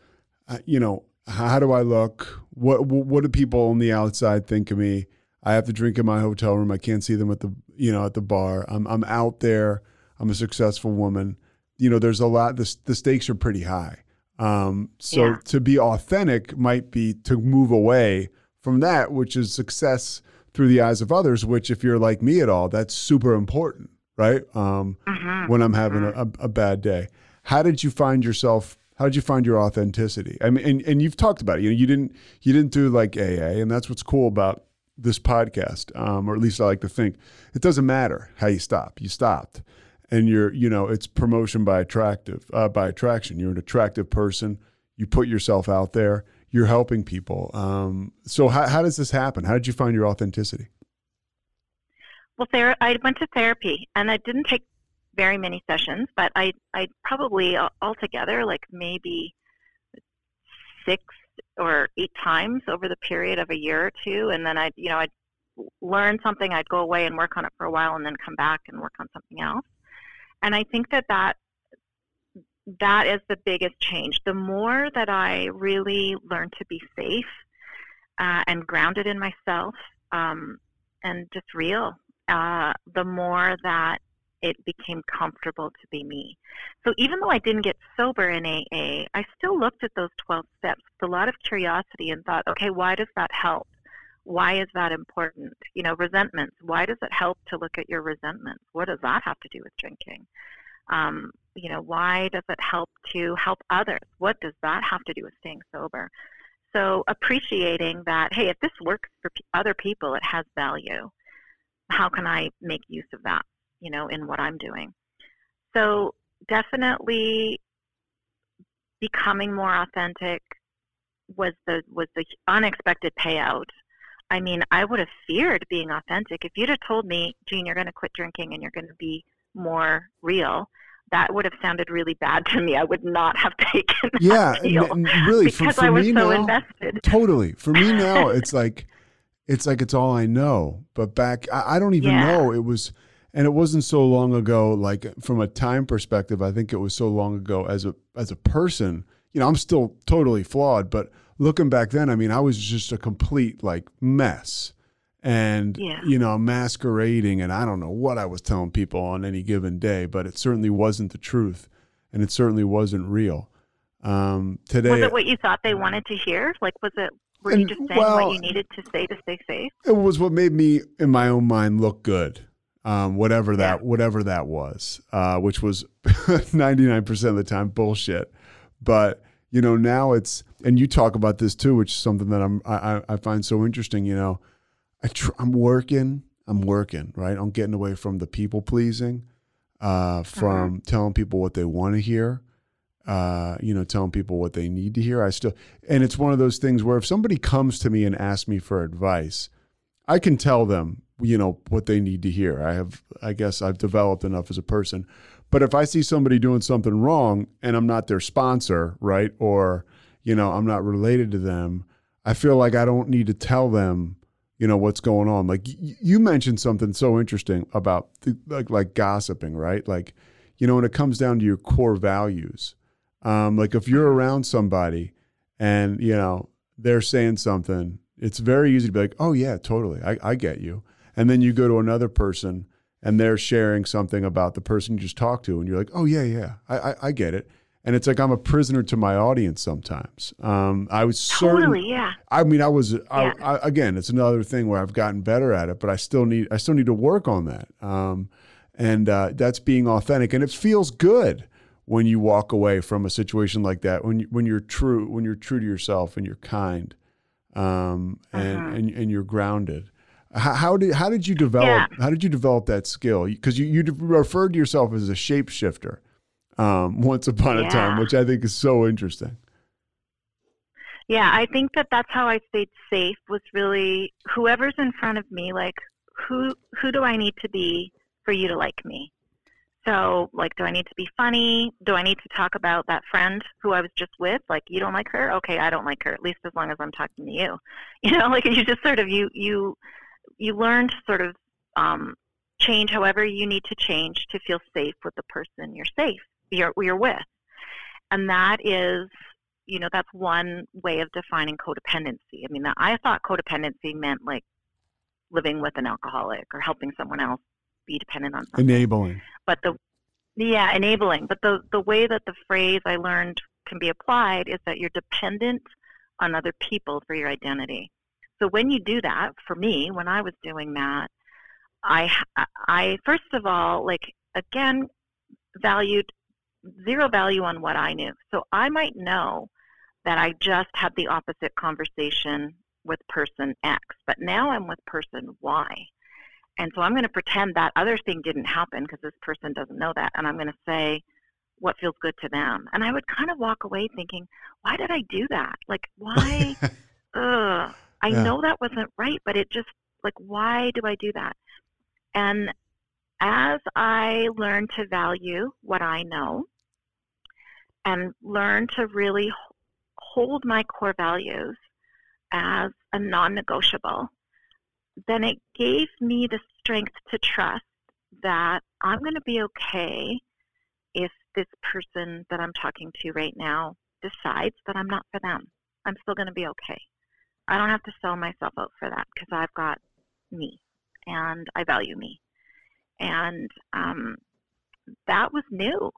uh, you know, how do I look? What what do people on the outside think of me? I have to drink in my hotel room. I can't see them at the you know at the bar. I'm I'm out there. I'm a successful woman. You know, there's a lot. The the stakes are pretty high. Um, so yeah. to be authentic might be to move away from that, which is success through the eyes of others. Which, if you're like me at all, that's super important, right? Um, mm-hmm. When I'm having mm-hmm. a, a bad day, how did you find yourself how did you find your authenticity? I mean, and, and you've talked about it. You know, you didn't you didn't do like AA, and that's what's cool about this podcast, um, or at least I like to think. It doesn't matter how you stop. You stopped, and you're you know it's promotion by attractive uh, by attraction. You're an attractive person. You put yourself out there. You're helping people. Um, so how how does this happen? How did you find your authenticity? Well, ther- I went to therapy, and I didn't take very many sessions, but I I probably altogether like maybe six or eight times over the period of a year or two, and then I'd you know I'd learn something, I'd go away and work on it for a while, and then come back and work on something else. And I think that that that is the biggest change. The more that I really learn to be safe uh, and grounded in myself um, and just real, uh, the more that it became comfortable to be me. So even though I didn't get sober in AA, I still looked at those 12 steps with a lot of curiosity and thought, okay, why does that help? Why is that important? You know, resentments. Why does it help to look at your resentments? What does that have to do with drinking? Um, you know, why does it help to help others? What does that have to do with staying sober? So appreciating that, hey, if this works for other people, it has value. How can I make use of that? you know, in what I'm doing. So definitely becoming more authentic was the was the unexpected payout. I mean, I would have feared being authentic. If you'd have told me, Jean, you're going to quit drinking and you're going to be more real, that would have sounded really bad to me. I would not have taken yeah, deal n- really, because for, for I was me so now, invested. Totally. For me now, it's like it's like it's all I know. But back, I, I don't even Yeah. know. It was and it wasn't so long ago like from a time perspective i think it was so long ago as a as a person you know i'm still totally flawed but looking back then i mean i was just a complete like mess and Yeah. you know masquerading and i don't know what i was telling people on any given day but it certainly wasn't the truth and it certainly wasn't real um today Was it what you thought they wanted to hear? Like, was it? Were you just saying well, what you needed to say to stay safe? it was what made me in my own mind look good um, whatever that Yeah. whatever that was uh, which was 99% of the time bullshit but you know now it's and you talk about this too which is something that I'm I- I find so interesting you know I tr- I'm working I'm working right I'm getting away from the people pleasing uh, from telling people what they want to hear uh, you know, telling people what they need to hear. I still, and it's one of those things where if somebody comes to me and asks me for advice, I can tell them, you know, what they need to hear. I have, I guess I've developed enough as a person. But if I see somebody doing something wrong and I'm not their sponsor, right? Or, you know, I'm not related to them, I feel like I don't need to tell them, you know, what's going on. Like y- you mentioned something so interesting about the, like, like gossiping, right? Like, you know, when it comes down to your core values, um, like if you're around somebody and, you know, they're saying something, it's very easy to be like, oh, yeah, totally. I, I get you. And then you go to another person and they're sharing something about the person you just talked to. And you're like, oh, yeah, yeah, I, I, I get it. And it's like I'm a prisoner to my audience sometimes. Um, I was certain, Totally, yeah. I mean, I was I, Yeah. I, again. It's another thing where I've gotten better at it, but I still need I still need to work on that. Um, and uh, that's being authentic, and it feels good when you walk away from a situation like that when you, when you're true when you're true to yourself and you're kind um, and, Uh-huh. and and you're grounded how, how did how did you develop Yeah. how did you develop that skill because you, you referred to yourself as a shapeshifter um, once upon a time which i think is so interesting Yeah, I think that that's how I stayed safe was really whoever's in front of me, like who who do I need to be for you to like me? So, like, do I need to be funny? Do I need to talk about that friend who I was just with? Like, you don't like her? Okay, I don't like her. At least as long as I'm talking to you. You know, like you just sort of you you you learn to sort of um, change however you need to change to feel safe with the person you're safe you're you're with, and that is you know that's one way of defining codependency. I mean, I thought codependency meant like living with an alcoholic or helping someone else be dependent on something. Enabling. But the yeah enabling. But the the way that the phrase i learned can be applied is that you're dependent on other people for your identity. So when you do that for me when i was doing that i i first of all like again valued zero value on what i knew so i might know that i just had the opposite conversation with person x but now i'm with person y and so I'm going to pretend that other thing didn't happen because this person doesn't know that. And I'm going to say what feels good to them. And I would kind of walk away thinking, why did I do that? Like, why? ugh, I Yeah. know that wasn't right, but it just, like, why do I do that? And as I learn to value what I know and learn to really hold my core values as a non negotiable, then it gave me the strength to trust that I'm going to be okay if this person that I'm talking to right now decides that I'm not for them. I'm still going to be okay. I don't have to sell myself out for that because I've got me and I value me. And um, that was new.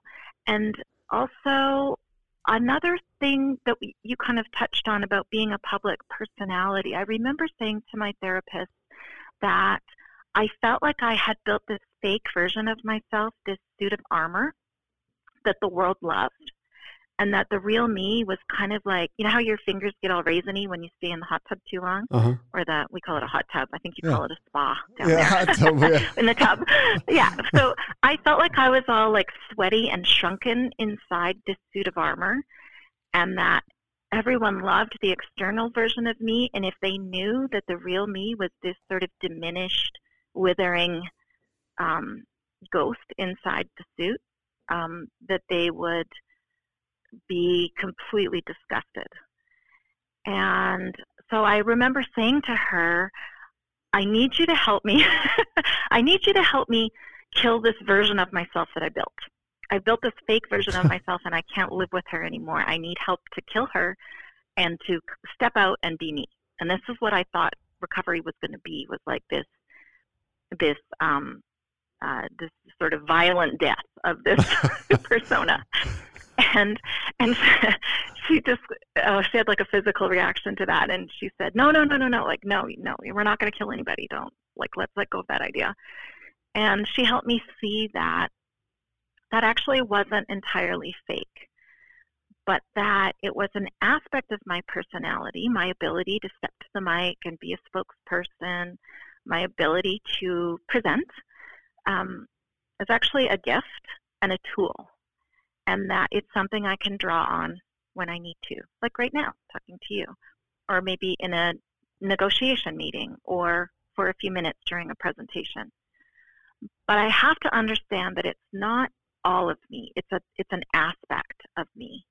And also, another thing that we, you kind of touched on about being a public personality, I remember saying to my therapist that I felt like I had built this fake version of myself, this suit of armor that the world loved. And that the real me was kind of like, you know how your fingers get all raisiny when you stay in the hot tub too long? uh-huh Or the, we call it a hot tub. I think you Yeah. call it a spa down Yeah, there. hot tub, yeah. in the tub. Yeah. So I felt like I was all like sweaty and shrunken inside this suit of armor, and that everyone loved the external version of me. And if they knew that the real me was this sort of diminished, withering um, ghost inside the suit, um, that they would be completely disgusted. And so I remember saying to her, I need you to help me. I need you to help me kill this version of myself that I built. I built this fake version of myself and I can't live with her anymore. I need help to kill her and to step out and be me. And this is what I thought recovery was going to be was like this this um uh, this sort of violent death of this persona. And and she just uh, she had like a physical reaction to that and she said no no no no no like no no we're not going to kill anybody. Don't like let's let go of that idea. And she helped me see that that actually wasn't entirely fake but that it was an aspect of my personality my ability to step to the mic and be a spokesperson my ability to present um, is actually a gift and a tool and that it's something i can draw on when I need to, like right now, talking to you, or maybe in a negotiation meeting or for a few minutes during a presentation. But I have to understand that it's not all of me. It's a it's an aspect of me.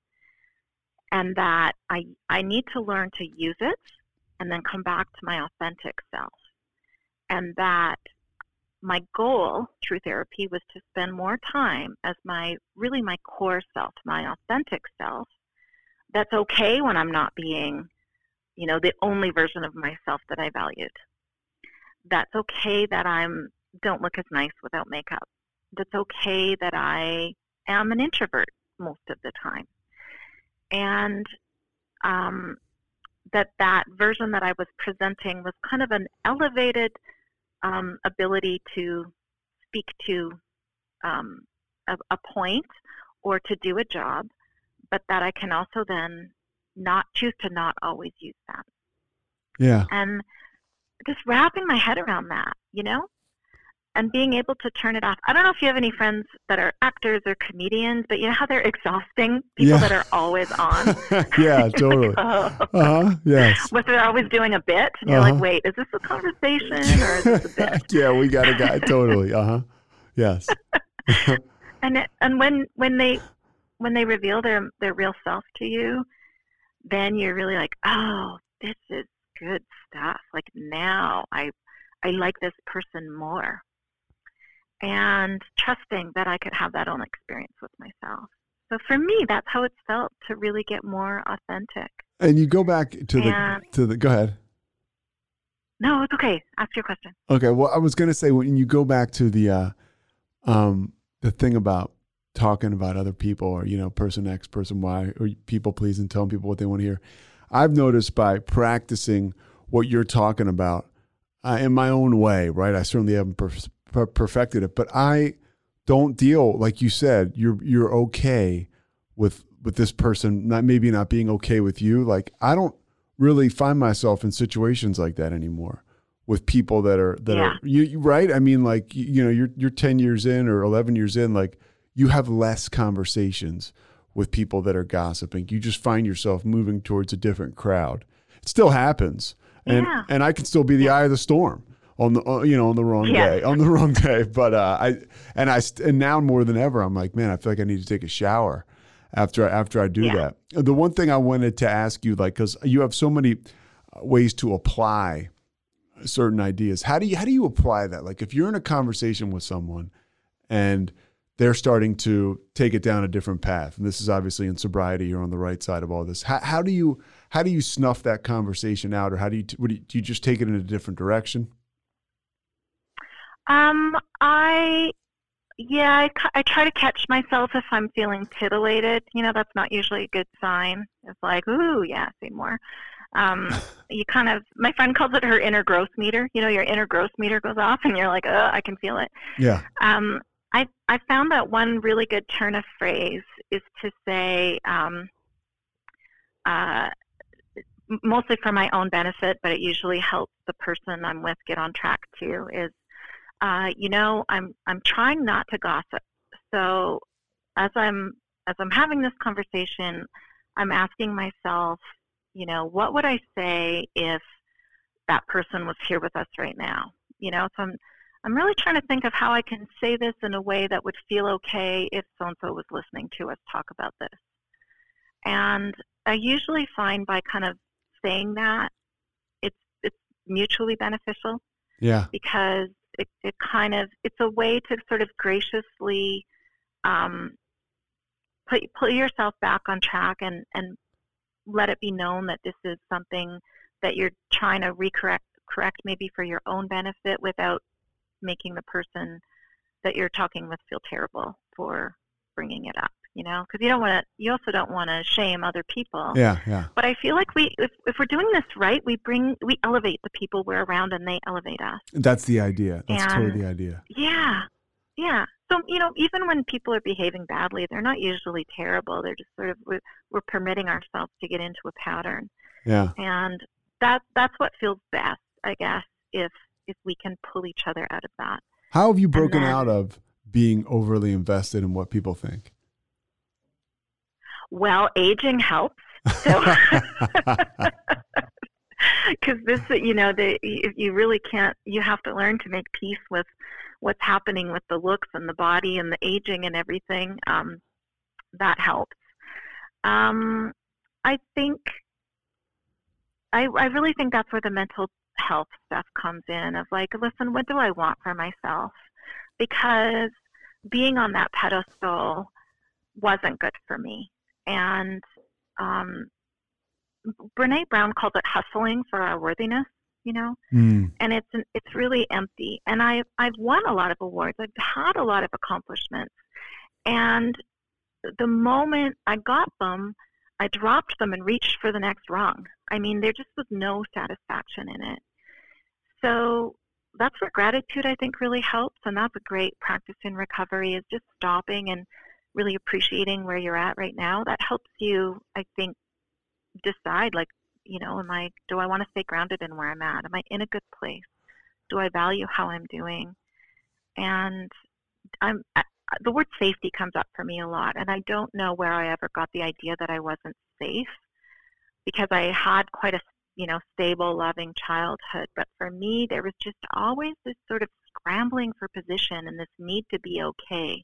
And that I I need to learn to use it and then come back to my authentic self. And that my goal through therapy was to spend more time as my really my core self, my authentic self, that's okay when I'm not being, you know, the only version of myself that I valued. That's okay that I'm don't look as nice without makeup. That's okay that I am an introvert most of the time. And um, that that version that I was presenting was kind of an elevated um, ability to speak to um, a, a point or to do a job, but that I can also then not choose to not always use them. Yeah. And just wrapping my head around that, you know? And being able to turn it off. I don't know if you have any friends that are actors or comedians, but you know how they're exhausting? People Yeah. that are always on. yeah, totally. Oh. Uh-huh. Yes. But they're always doing a bit, and you're Uh-huh. like, wait, is this a conversation or is this a bit? yeah, we got a guy. Totally. Uh-huh. Yes. and it, and when when they when they reveal their their real self to you, then you're really like, oh, this is good stuff. Like now, I I like this person more, and trusting that I could have that own experience with myself. So for me, that's how it felt to really get more authentic. And you go back to the to the go ahead. No, it's okay. Ask your question. Okay, well, I was gonna say when you go back to the uh, um, the thing about talking about other people or you know person X, person Y, or people pleasing, telling people what they want to hear. I've noticed by practicing what you're talking about uh, in my own way, right? I certainly haven't per- per- perfected it, but I don't deal like you said. You're you're okay with with this person not maybe not being okay with you. Like I don't really find myself in situations like that anymore with people that are that Yeah. are you, you right i mean like you, you know you're you're 10 years in or 11 years in like you have less conversations with people that are gossiping you just find yourself moving towards a different crowd it still happens and Yeah. and i can still be the eye of the storm on the uh, you know on the wrong Yeah. day on the wrong day but uh i and i st- and now more than ever i'm like man i feel like i need to take a shower after after I do Yeah. that. The one thing I wanted to ask you, like, because you have so many uh, ways to apply certain ideas. How do you how do you apply that? Like, if you're in a conversation with someone and they're starting to take it down a different path, and this is obviously in sobriety, you're on the right side of all this. How, how do you how do you snuff that conversation out, or how do you, what do you do? You just take it in a different direction? Um, I, yeah, I, I try to catch myself if I'm feeling titillated. You know, that's not usually a good sign. It's like, ooh, yeah, say more. Um, you kind of, my friend calls it her inner growth meter. You know, your inner growth meter goes off, and you're like, oh, I can feel it. Yeah. Um, I I found that one really good turn of phrase is to say, um, uh, mostly for my own benefit, but it usually helps the person I'm with get on track too. Is uh, you know, I'm I'm trying not to gossip. So as I'm as I'm having this conversation, I'm asking myself, you know, what would I say if that person was here with us right now? You know, so I'm I'm really trying to think of how I can say this in a way that would feel okay if so and so was listening to us talk about this. And I usually find by kind of saying that it's it's mutually beneficial Yeah. because it, it kind of it's a way to sort of graciously um, put put yourself back on track and and let it be known that this is something that you're trying to recorrect correct maybe for your own benefit without making the person that you're talking with feel terrible for bringing it up you know because you don't want to you also don't want to shame other people Yeah. Yeah. but I feel like we, if, if we're doing this right, we bring, we elevate the people we're around, and they elevate us. That's the idea. That's totally the idea. Yeah, yeah. So you know, even when people are behaving badly, they're not usually terrible. They're just sort of we're, we're permitting ourselves to get into a pattern, Yeah. and that that's what feels best, I guess, if if we can pull each other out of that. How have you broken then- out of being overly invested in what people think? Well, aging helps. So. because this you know the you you really can't you have to learn to make peace with what's happening with the looks and the body and the aging and everything um, that helps um, i think I, I really think that's where the mental health stuff comes in of like listen what do i want for myself because being on that pedestal wasn't good for me and um, Brene Brown calls it hustling for our worthiness, you know, Mm. and it's an, it's really empty. And I I've won a lot of awards. I've had a lot of accomplishments, and the moment I got them, I dropped them and reached for the next rung. I mean, there just was no satisfaction in it. So that's where gratitude I think really helps, and that's a great practice in recovery is just stopping and really appreciating where you're at right now, that helps you, I think, decide like, you know, am I do I want to stay grounded in where I'm at? Am I in a good place? Do I value how I'm doing? And I'm the word safety comes up for me a lot, and I don't know where I ever got the idea that I wasn't safe because I had quite a you know stable, loving childhood. But for me, there was just always this sort of scrambling for position and this need to be okay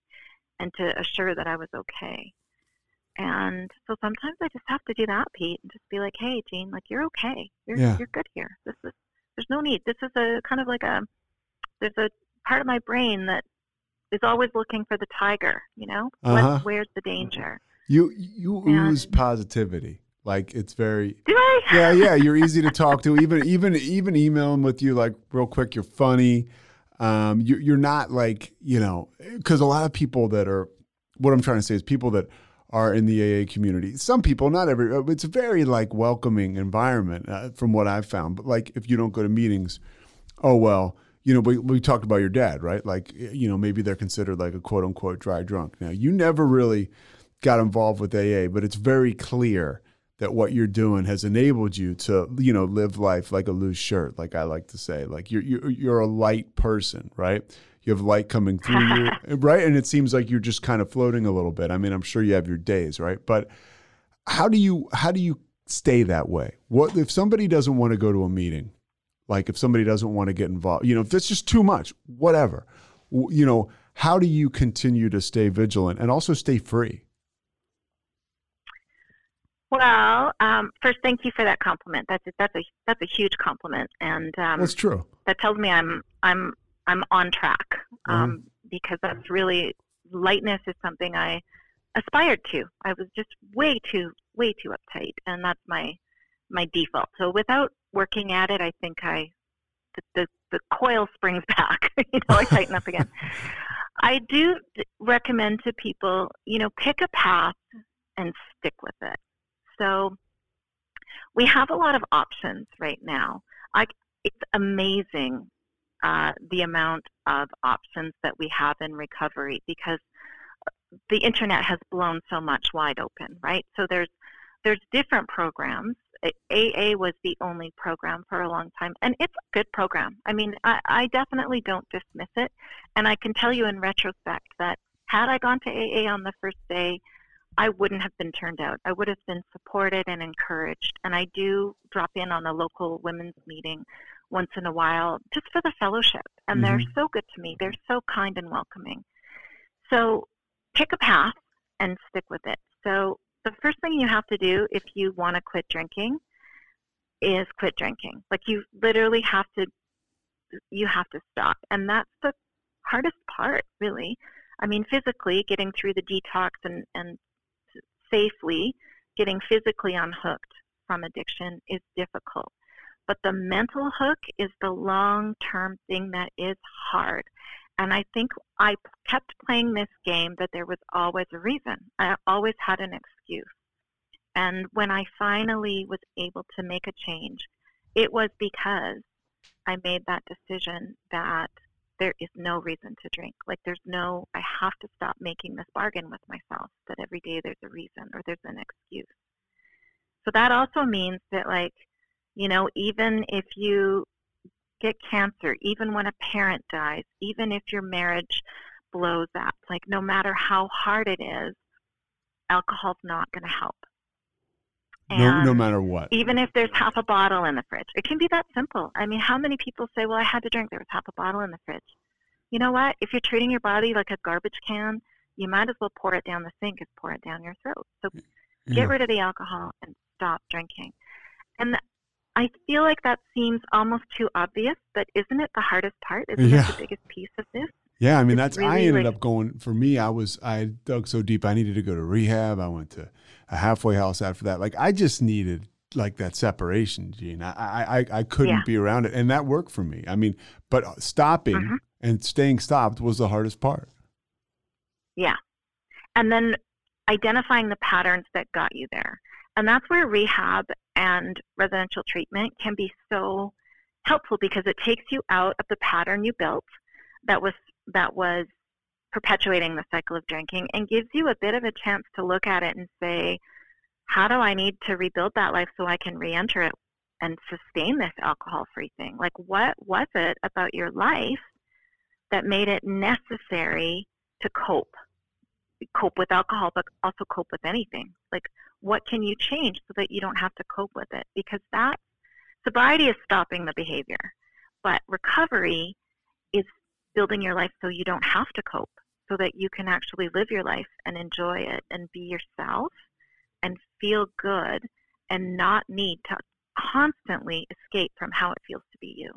and to assure that I was okay. And so sometimes I just have to do that, Pete, and just be like, "Hey, Jean, like you're okay. You're Yeah. you're good here. This is there's no need. This is a kind of like a there's a part of my brain that is always looking for the tiger. You know, Uh-huh. where's the danger? You you Yeah. ooze positivity. Like it's very Do I? yeah, yeah. You're easy to talk to. Even even even emailing with you like real quick. You're funny. Um, you, you're not like you know because a lot of people that are what I'm trying to say is people that are in the AA community. Some people, not every. uh, It's a very like welcoming environment uh, from what I've found. But like if you don't go to meetings, oh well. You know, we, we talked about your dad, right? Like, you know, maybe they're considered like a quote unquote dry drunk. Now, you never really got involved with AA, but it's very clear that what you're doing has enabled you to, you know, live life like a loose shirt, like I like to say. Like you're you're, you're a light person, right? You have light coming through you, right? And it seems like you're just kind of floating a little bit. I mean, I'm sure you have your days, right? But how do you how do you stay that way? What if somebody doesn't want to go to a meeting? Like if somebody doesn't want to get involved, you know, if it's just too much, whatever. You know, how do you continue to stay vigilant and also stay free? Well, um, first, thank you for that compliment. That's a, that's a that's a huge compliment, and um, That's true. that tells me I'm I'm I'm on track um, because that's really lightness is something I aspired to. I was just way too way too uptight, and that's my my default. So without working at it, I think I the the, the coil springs back. you know, I tighten up again. I do d- recommend to people, you know, pick a path and stick with it. So we have a lot of options right now. I, it's amazing uh, the amount of options that we have in recovery because the internet has blown so much wide open, right? So there's there's different programs. AA was the only program for a long time, and it's a good program. I mean, I, I definitely don't dismiss it, and I can tell you in retrospect that had I gone to AA on the first day, I wouldn't have been turned out. I would have been supported and encouraged. And I do drop in on a local women's meeting once in a while just for the fellowship. And they're Mhm. so good to me. They're so kind and welcoming. So pick a path and stick with it. So the first thing you have to do if you want to quit drinking is quit drinking. Like you literally have to you have to stop. And that's the hardest part, really. I mean, physically getting through the detox and, and safely getting physically unhooked from addiction is difficult. But the mental hook is the long term thing that is hard. And I think I kept playing this game that there was always a reason. I always had an excuse. And when I finally was able to make a change, it was because I made that decision that there is no reason to drink. Like there's no, I have to stop making this bargain with myself that every day there's a reason or there's an excuse. So that also means that, like, you know, even if you get cancer, even when a parent dies, even if your marriage blows up, like, no matter how hard it is, alcohol's not going to help. No, no matter what. even if there's half a bottle in the fridge. It can be that simple. I mean, how many people say, well, I had to drink, there was half a bottle in the fridge? You know what? If you're treating your body like a garbage can, you might as well pour it down the sink as pour it down your throat. So Yeah. get rid of the alcohol and stop drinking. And I feel like that seems almost too obvious, but isn't it the hardest part? Isn't it the biggest piece of this? Yeah, I mean It's that's I ended like- up going for me. I was I dug so deep. I needed to go to rehab. I went to a halfway house after that. Like I just needed like that separation, Jean. I I I, couldn't Yeah. be around it, and that worked for me. I mean, but stopping Mhm. and staying stopped was the hardest part. Yeah. And then identifying the patterns that got you there. And that's where rehab and residential treatment can be so helpful because it takes you out of the pattern you built that was that was perpetuating the cycle of drinking and gives you a bit of a chance to look at it and say, how do I need to rebuild that life so I can re-enter it and sustain this alcohol-free thing? Like, what was it about your life that made it necessary to cope? Cope with alcohol, but also cope with anything. Like, what can you change so that you don't have to cope with it? Because that sobriety is stopping the behavior, but recovery is building your life so you don't have to cope, so that you can actually live your life and enjoy it and be yourself and feel good and not need to constantly escape from how it feels to be you.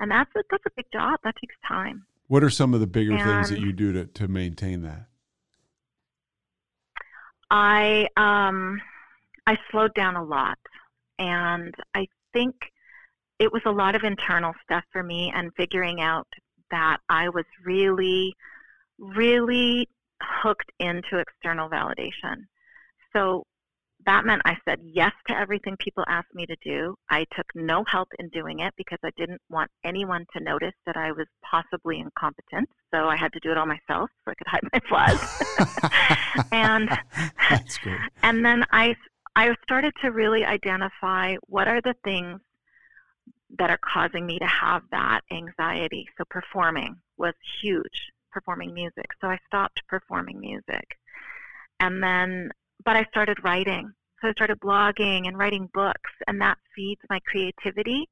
And that's a, that's a big job. That takes time. What are some of the bigger And- things that you do to, to maintain that? I um I slowed down a lot and I think it was a lot of internal stuff for me and figuring out that I was really really hooked into external validation. So that meant I said yes to everything people asked me to do. I took no help in doing it because I didn't want anyone to notice that I was possibly incompetent. So I had to do it all myself so I could hide my flaws. and That's great. and then I I started to really identify what are the things that are causing me to have that anxiety. So performing was huge, performing music. So I stopped performing music. And then but I started writing. So I started blogging and writing books and that feeds my creativity.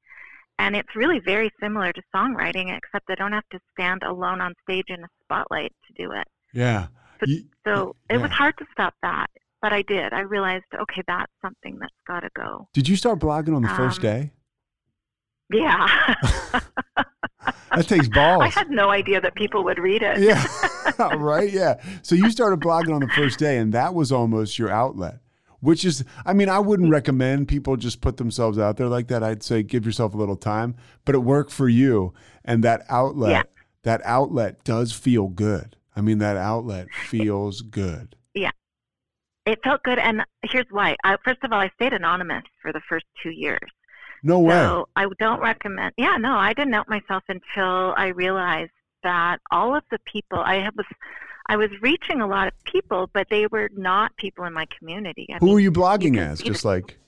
And it's really very similar to songwriting except I don't have to stand alone on stage in a spotlight to do it. Yeah. But- You- So it was hard to stop that, but I did. I realized, okay, that's something that's got to go. did you start blogging on the first Um, day? Yeah. That takes balls. I had no idea that people would read it. Yeah. right. Yeah. So you started blogging on the first day, and that was almost your outlet, which is, I mean, I wouldn't recommend people just put themselves out there like that. I'd say give yourself a little time, but it worked for you. And that outlet, Yeah. that outlet does feel good. I mean, that outlet feels good. Yeah. It felt good, and here's why. I, first of all, I stayed anonymous for the first two years. No way. So I don't recommend. Yeah, no, I didn't out myself until I realized that all of the people I was, I was reaching a lot of people, but they were not people in my community. I Who mean, are you blogging can as? Just like,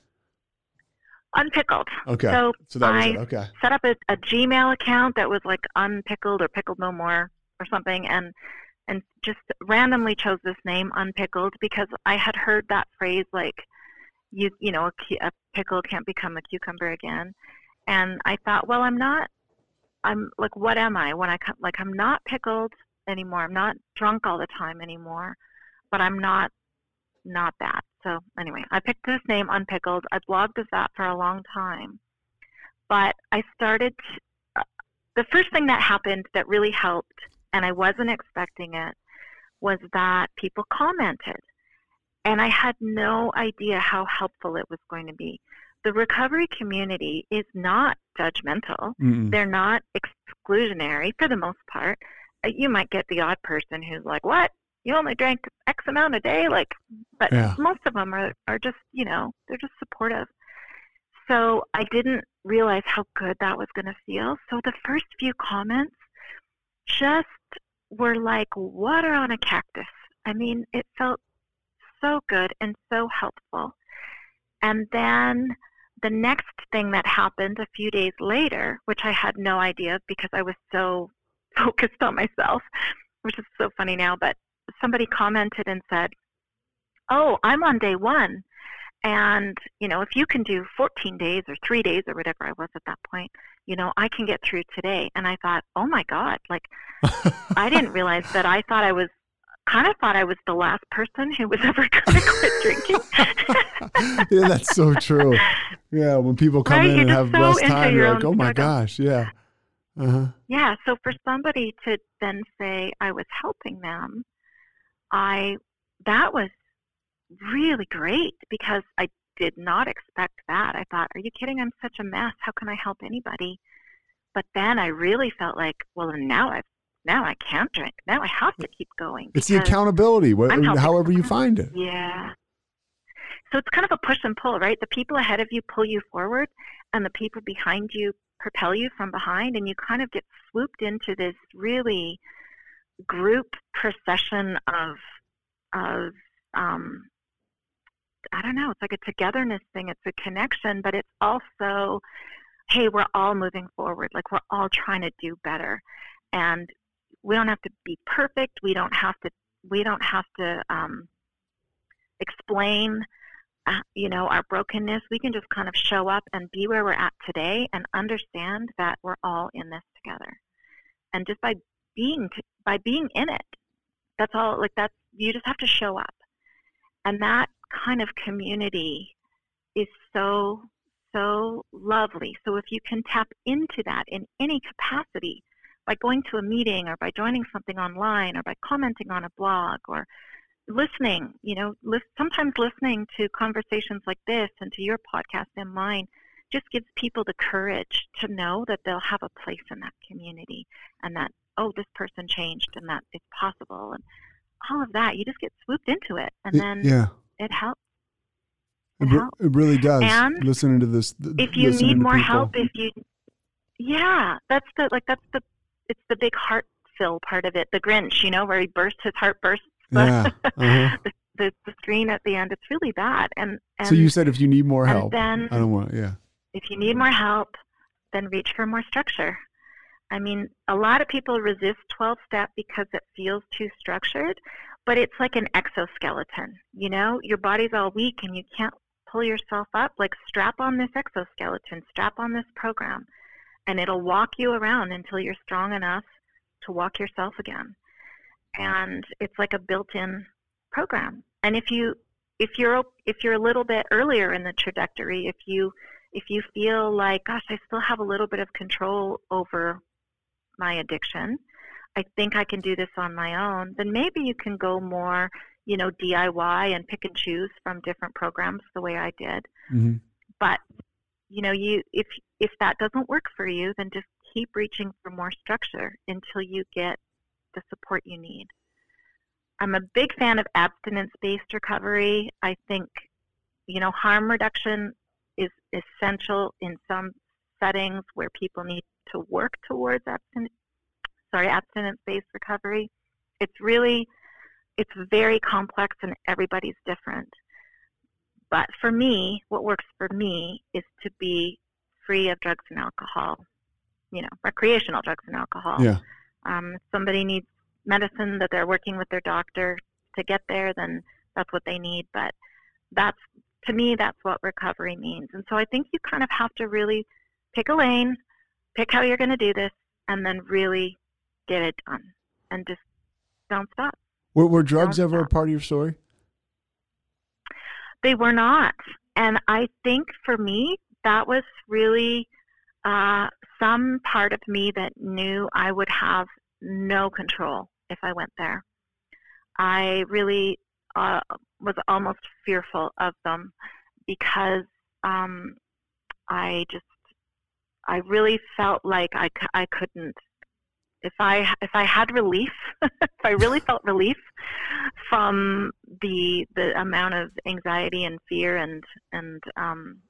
unpickled. okay. So So that was I it. Okay. set up a, a Gmail account that was like unpickled or pickled no more or something, and and just randomly chose this name unpickled because I had heard that phrase like you you know a, a pickle can't become a cucumber again, and I thought well I'm not I'm like what am I when I come like I'm not pickled anymore I'm not drunk all the time anymore, but I'm not not that. So anyway, I picked this name unpickled. I blogged as that for a long time but I started. uh, the first thing that happened that really helped, and I wasn't expecting it, was that people commented, and I had no idea how helpful it was going to be. The recovery community is not judgmental. Mm-mm. They're not exclusionary for the most part. Uh, You might get the odd person who's like, "What? You only drank X amount a day?" Like, but Yeah. most of them are are just you know they're just supportive. So I didn't realize how good that was going to feel. So the first few comments just were like water on a cactus. I mean, it felt so good and so helpful. And then the next thing that happened a few days later, which I had no idea of because I was so focused on myself, which is so funny now, but somebody commented and said, Oh, I'm on day one. And, you know, if you can do 14 days or three days or whatever I was at that point, you know, I can get through today. And I thought, oh my God, like I didn't realize that I thought I was kind of thought I was the last person who was ever going to quit drinking. yeah, that's so true. Yeah, when people come Right, in and have so less time, you're like, oh my struggle. gosh, yeah. Uh-huh. Yeah, so for somebody to then say I was helping them, I that was really great because I did not expect that. I thought, are you kidding? I'm such a mess. How can I help anybody? But then I really felt like, well, now I now I can't drink. Now I have to keep going. It's the accountability, wh- however you find it. Yeah. So it's kind of a push and pull, right? The people ahead of you pull you forward, and the people behind you propel you from behind, and you kind of get swooped into this really group procession of of um, I don't know. It's like a togetherness thing. It's a connection, but it's also, hey, we're all moving forward. Like we're all trying to do better, and we don't have to be perfect. We don't have to. We don't have to um, explain, uh, you know, our brokenness. We can just kind of show up and be where we're at today, and understand that we're all in this together. And just by being by being in it, that's all. Like that's you just have to show up, and that kind of community is so, so lovely. So if you can tap into that in any capacity by going to a meeting or by joining something online or by commenting on a blog or listening, you know, li- sometimes listening to conversations like this and to your podcast and mine just gives people the courage to know that they'll have a place in that community and that, oh, this person changed and that it's possible and all of that. You just get swooped into it and then yeah it helps. It, it really does. And listening to this, if you need more help, if you, yeah, that's the like that's the it's the big heart fill part of it. The Grinch, you know, where he bursts his heart bursts. Yeah. Uh-huh. the, the, the screen at the end. It's really bad. And, and so you said if you need more help, then I don't want. Yeah. If you need more help, then reach for more structure. I mean, a lot of people resist 12 step because it feels too structured, but it's like an exoskeleton. You know, your body's all weak and you can't pull yourself up. Like strap on this exoskeleton, strap on this program, and it'll walk you around until you're strong enough to walk yourself again. And it's like a built-in program. And if you if you're if you're a little bit earlier in the trajectory, if you if you feel like, gosh, I still have a little bit of control over my addiction, I think I can do this on my own, then maybe you can go more, you know, DIY and pick and choose from different programs the way I did. Mm-hmm. But you know, you if if that doesn't work for you, then just keep reaching for more structure until you get the support you need. I'm a big fan of abstinence-based recovery. I think, you know, harm reduction is essential in some settings where people need to work towards abstinence sorry, abstinence-based recovery. It's really, it's very complex and everybody's different. But for me, what works for me is to be free of drugs and alcohol, you know, recreational drugs and alcohol. Yeah. Um, if somebody needs medicine that they're working with their doctor to get there, then that's what they need. But that's, to me, that's what recovery means. And so I think you kind of have to really pick a lane, pick how you're going to do this, and then really get it done and just don't stop. Were, were drugs Don't ever a part of your story? They were not. And I think for me, that was really uh, some part of me that knew I would have no control if I went there. I really uh, was almost fearful of them because um, I just, I really felt like I, I couldn't if I if I had relief, if I really felt relief from the the amount of anxiety and fear and and um,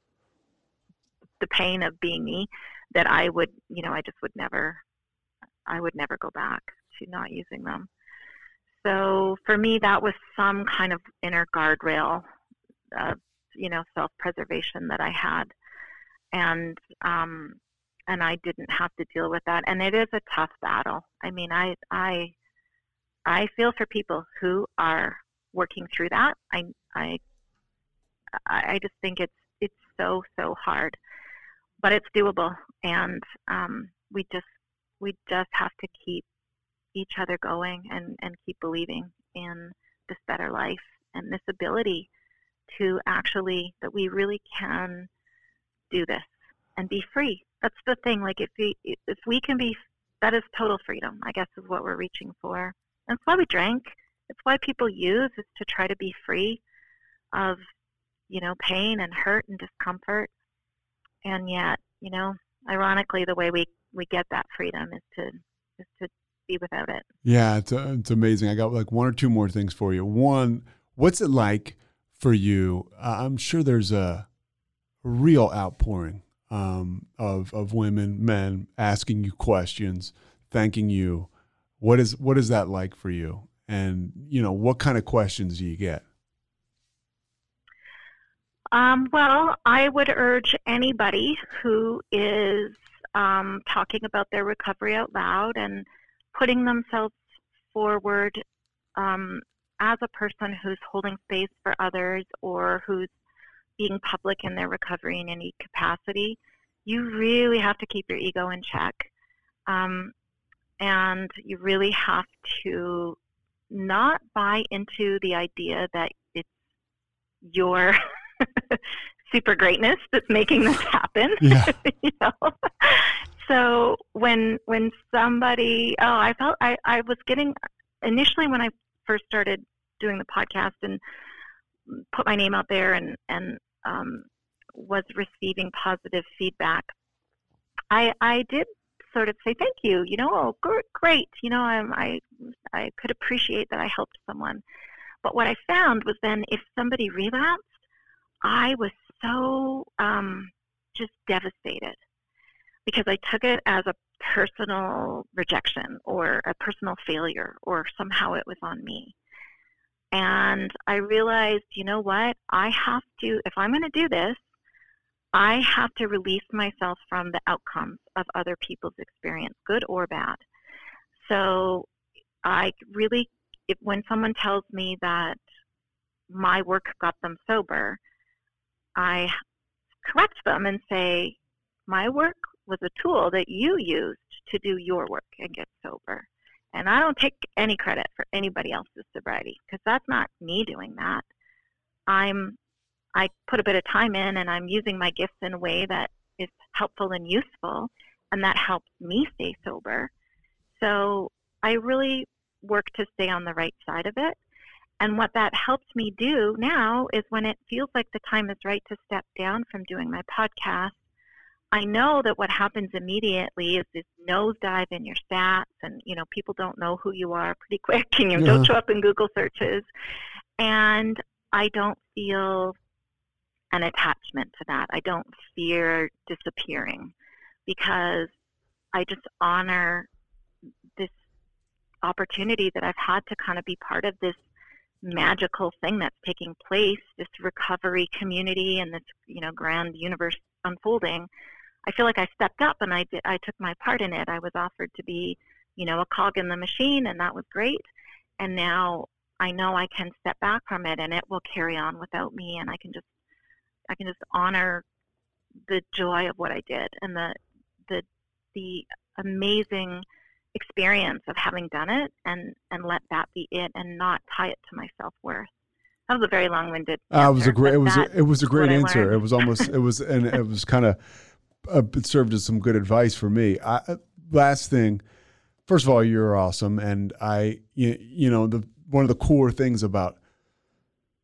the pain of being me, that I would you know I just would never I would never go back to not using them. So for me, that was some kind of inner guardrail, of you know self preservation that I had, and um, and I didn't have to deal with that. And it is a tough battle. I mean, I I I feel for people who are working through that. I I I just think it's it's so so hard, but it's doable, and um, we just we just have to keep each other going and and keep believing in this better life and this ability to actually that we really can do this and be free that's the thing. Like if we if we can be, that is total freedom. I guess is what we're reaching for. That's why we drink. It's why people use is to try to be free of, you know, pain and hurt and discomfort. And yet, you know, ironically, the way we we get that freedom is to is to be without it. Yeah, it's, uh, it's amazing. I got like one or two more things for you. One, what's it like for you? I'm sure there's a real outpouring um, of of women, men asking you questions, thanking you. What is what is that like for you? And you know, what kind of questions do you get? Um, well, I would urge anybody who is um, talking about their recovery out loud and putting themselves forward um, as a person who's holding space for others or who's being public in their recovery in any capacity, you really have to keep your ego in check. Um, and you really have to not buy into the idea that it's your super greatness that's making this happen. Yeah. you know? So when when somebody oh I felt I, I was getting initially when I first started doing the podcast and put my name out there and and um, was receiving positive feedback, I I did sort of say thank you. You know, oh great. You know, I'm, I I could appreciate that I helped someone. But what I found was then if somebody relapsed, I was so um, just devastated because I took it as a personal rejection or a personal failure or somehow it was on me. And I realized, you know what? I have to, if I'm going to do this, I have to release myself from the outcomes of other people's experience, good or bad. So I really, if, when someone tells me that my work got them sober, I correct them and say, my work was a tool that you used to do your work and get sober. And I don't take any credit for anybody else's sobriety because that's not me doing that. I'm I put a bit of time in and I'm using my gifts in a way that is helpful and useful and that helps me stay sober. So I really work to stay on the right side of it. And what that helps me do now is when it feels like the time is right to step down from doing my podcast, I know that what happens immediately is this nosedive in your stats, and you know people don't know who you are pretty quick, and you yeah. don't show up in Google searches. And I don't feel an attachment to that. I don't fear disappearing because I just honor this opportunity that I've had to kind of be part of this magical thing that's taking place, this recovery community and this, you know, grand universe unfolding. I feel like I stepped up and I did, I took my part in it. I was offered to be, you know, a cog in the machine and that was great. And now I know I can step back from it and it will carry on without me and I can just I can just honor the joy of what I did and the the the amazing experience of having done it and and let that be it and not tie it to my self-worth. That was a very long-winded uh, it was a great it was a, it was a great answer. it was almost it was and it was kind of uh, it served as some good advice for me. I, uh, last thing first of all you're awesome and i you, you know the one of the core things about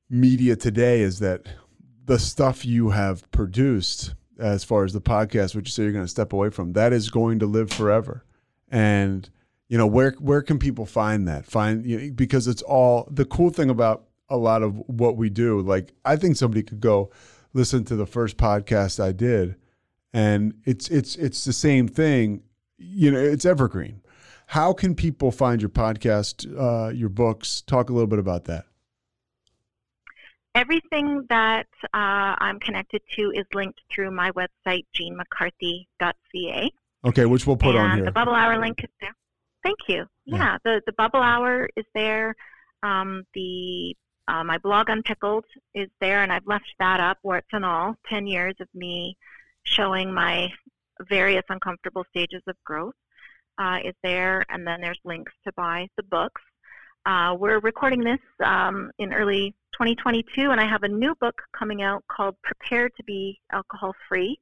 media today is that the stuff you have produced as far as the podcast, which you say you're going to step away from, that is going to live forever. And you know where where can people find that? Find you know, because it's all the cool thing about a lot of what we do. Like I think somebody could go listen to the first podcast I did, and it's it's it's the same thing. You know, it's evergreen. How can people find your podcast, uh, your books? Talk a little bit about that everything that uh, I'm connected to is linked through my website, jeanmccarthy.ca. Okay, which we'll put and on here. The Bubble Hour link is there. Thank you. Yeah, yeah the, the Bubble Hour is there. Um, the uh, my blog Unpickled is there, and I've left that up, warts and all, 10 years of me showing my various uncomfortable stages of growth uh, is there, and then there's links to buy the books. Uh, we're recording this um, in early 2022, and I have a new book coming out called Prepare to Be Alcohol Free.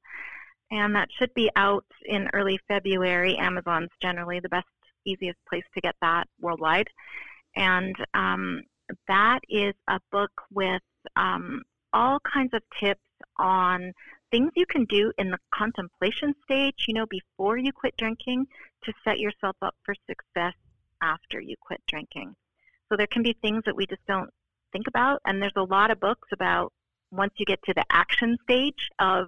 And that should be out in early February. Amazon's generally the best, easiest place to get that worldwide. And um, that is a book with um, all kinds of tips on things you can do in the contemplation stage, you know, before you quit drinking to set yourself up for success after you quit drinking. So there can be things that we just don't think about. And there's a lot of books about once you get to the action stage of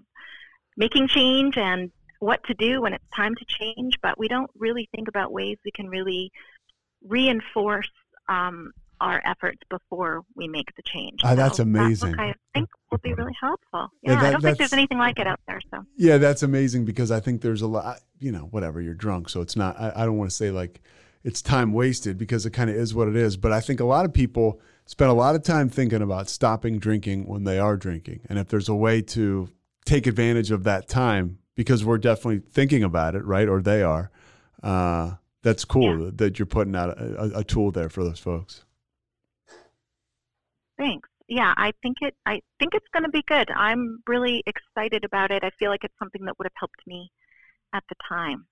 making change and what to do when it's time to change, but we don't really think about ways we can really reinforce um, our efforts before we make the change. Ah, that's So amazing. That I think will be really helpful. Yeah, Yeah, that- I don't think there's anything like it out there. So Yeah, that's amazing because I think there's a lot, you know, whatever, you're drunk. So it's not, I, I don't want to say like it's time wasted because it kind of is what it is. But I think a lot of people spend a lot of time thinking about stopping drinking when they are drinking. And if there's a way to take advantage of that time, because we're definitely thinking about it, right? Or they are, uh, that's cool that you're putting out a, a, a tool there for those folks. thanks. Yeah, I think it. I think it's going to be good. I'm really excited about it. I feel like it's something that would have helped me at the time.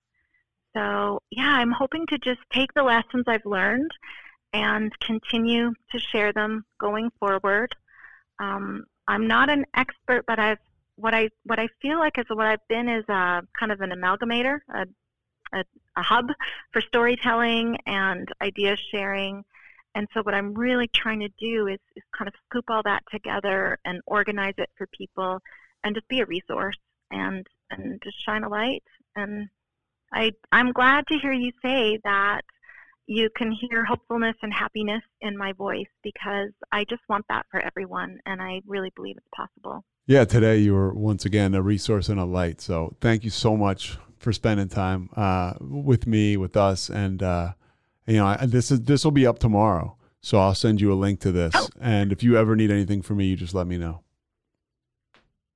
So yeah, I'm hoping to just take the lessons I've learned and continue to share them going forward. Um, I'm not an expert, but I've what I what I feel like is what I've been is a kind of an amalgamator, a, a, a hub for storytelling and idea sharing. And so what I'm really trying to do is, is kind of scoop all that together and organize it for people and just be a resource and and just shine a light. And I I'm glad to hear you say that you can hear hopefulness and happiness in my voice because I just want that for everyone and I really believe it's possible. Yeah, today you were once again a resource and a light. So thank you so much for spending time uh, with me, with us, and uh, you know I, this is this will be up tomorrow. So I'll send you a link to this, Oh. and if you ever need anything from me, you just let me know.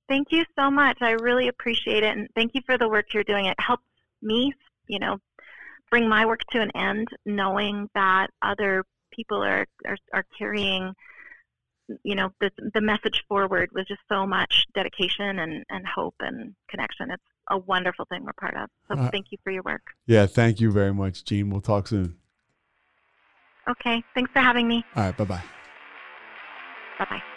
Thank you so much. I really appreciate it and thank you for the work you're doing. It helps me, you know, bring my work to an end knowing that other people are are, are carrying you know the the message forward was just so much dedication and and hope and connection. It's a wonderful thing we're part of. So Uh, thank you for your work. Yeah, thank you very much, Jean. We'll talk soon. Okay, thanks for having me. All right, bye bye. Bye bye.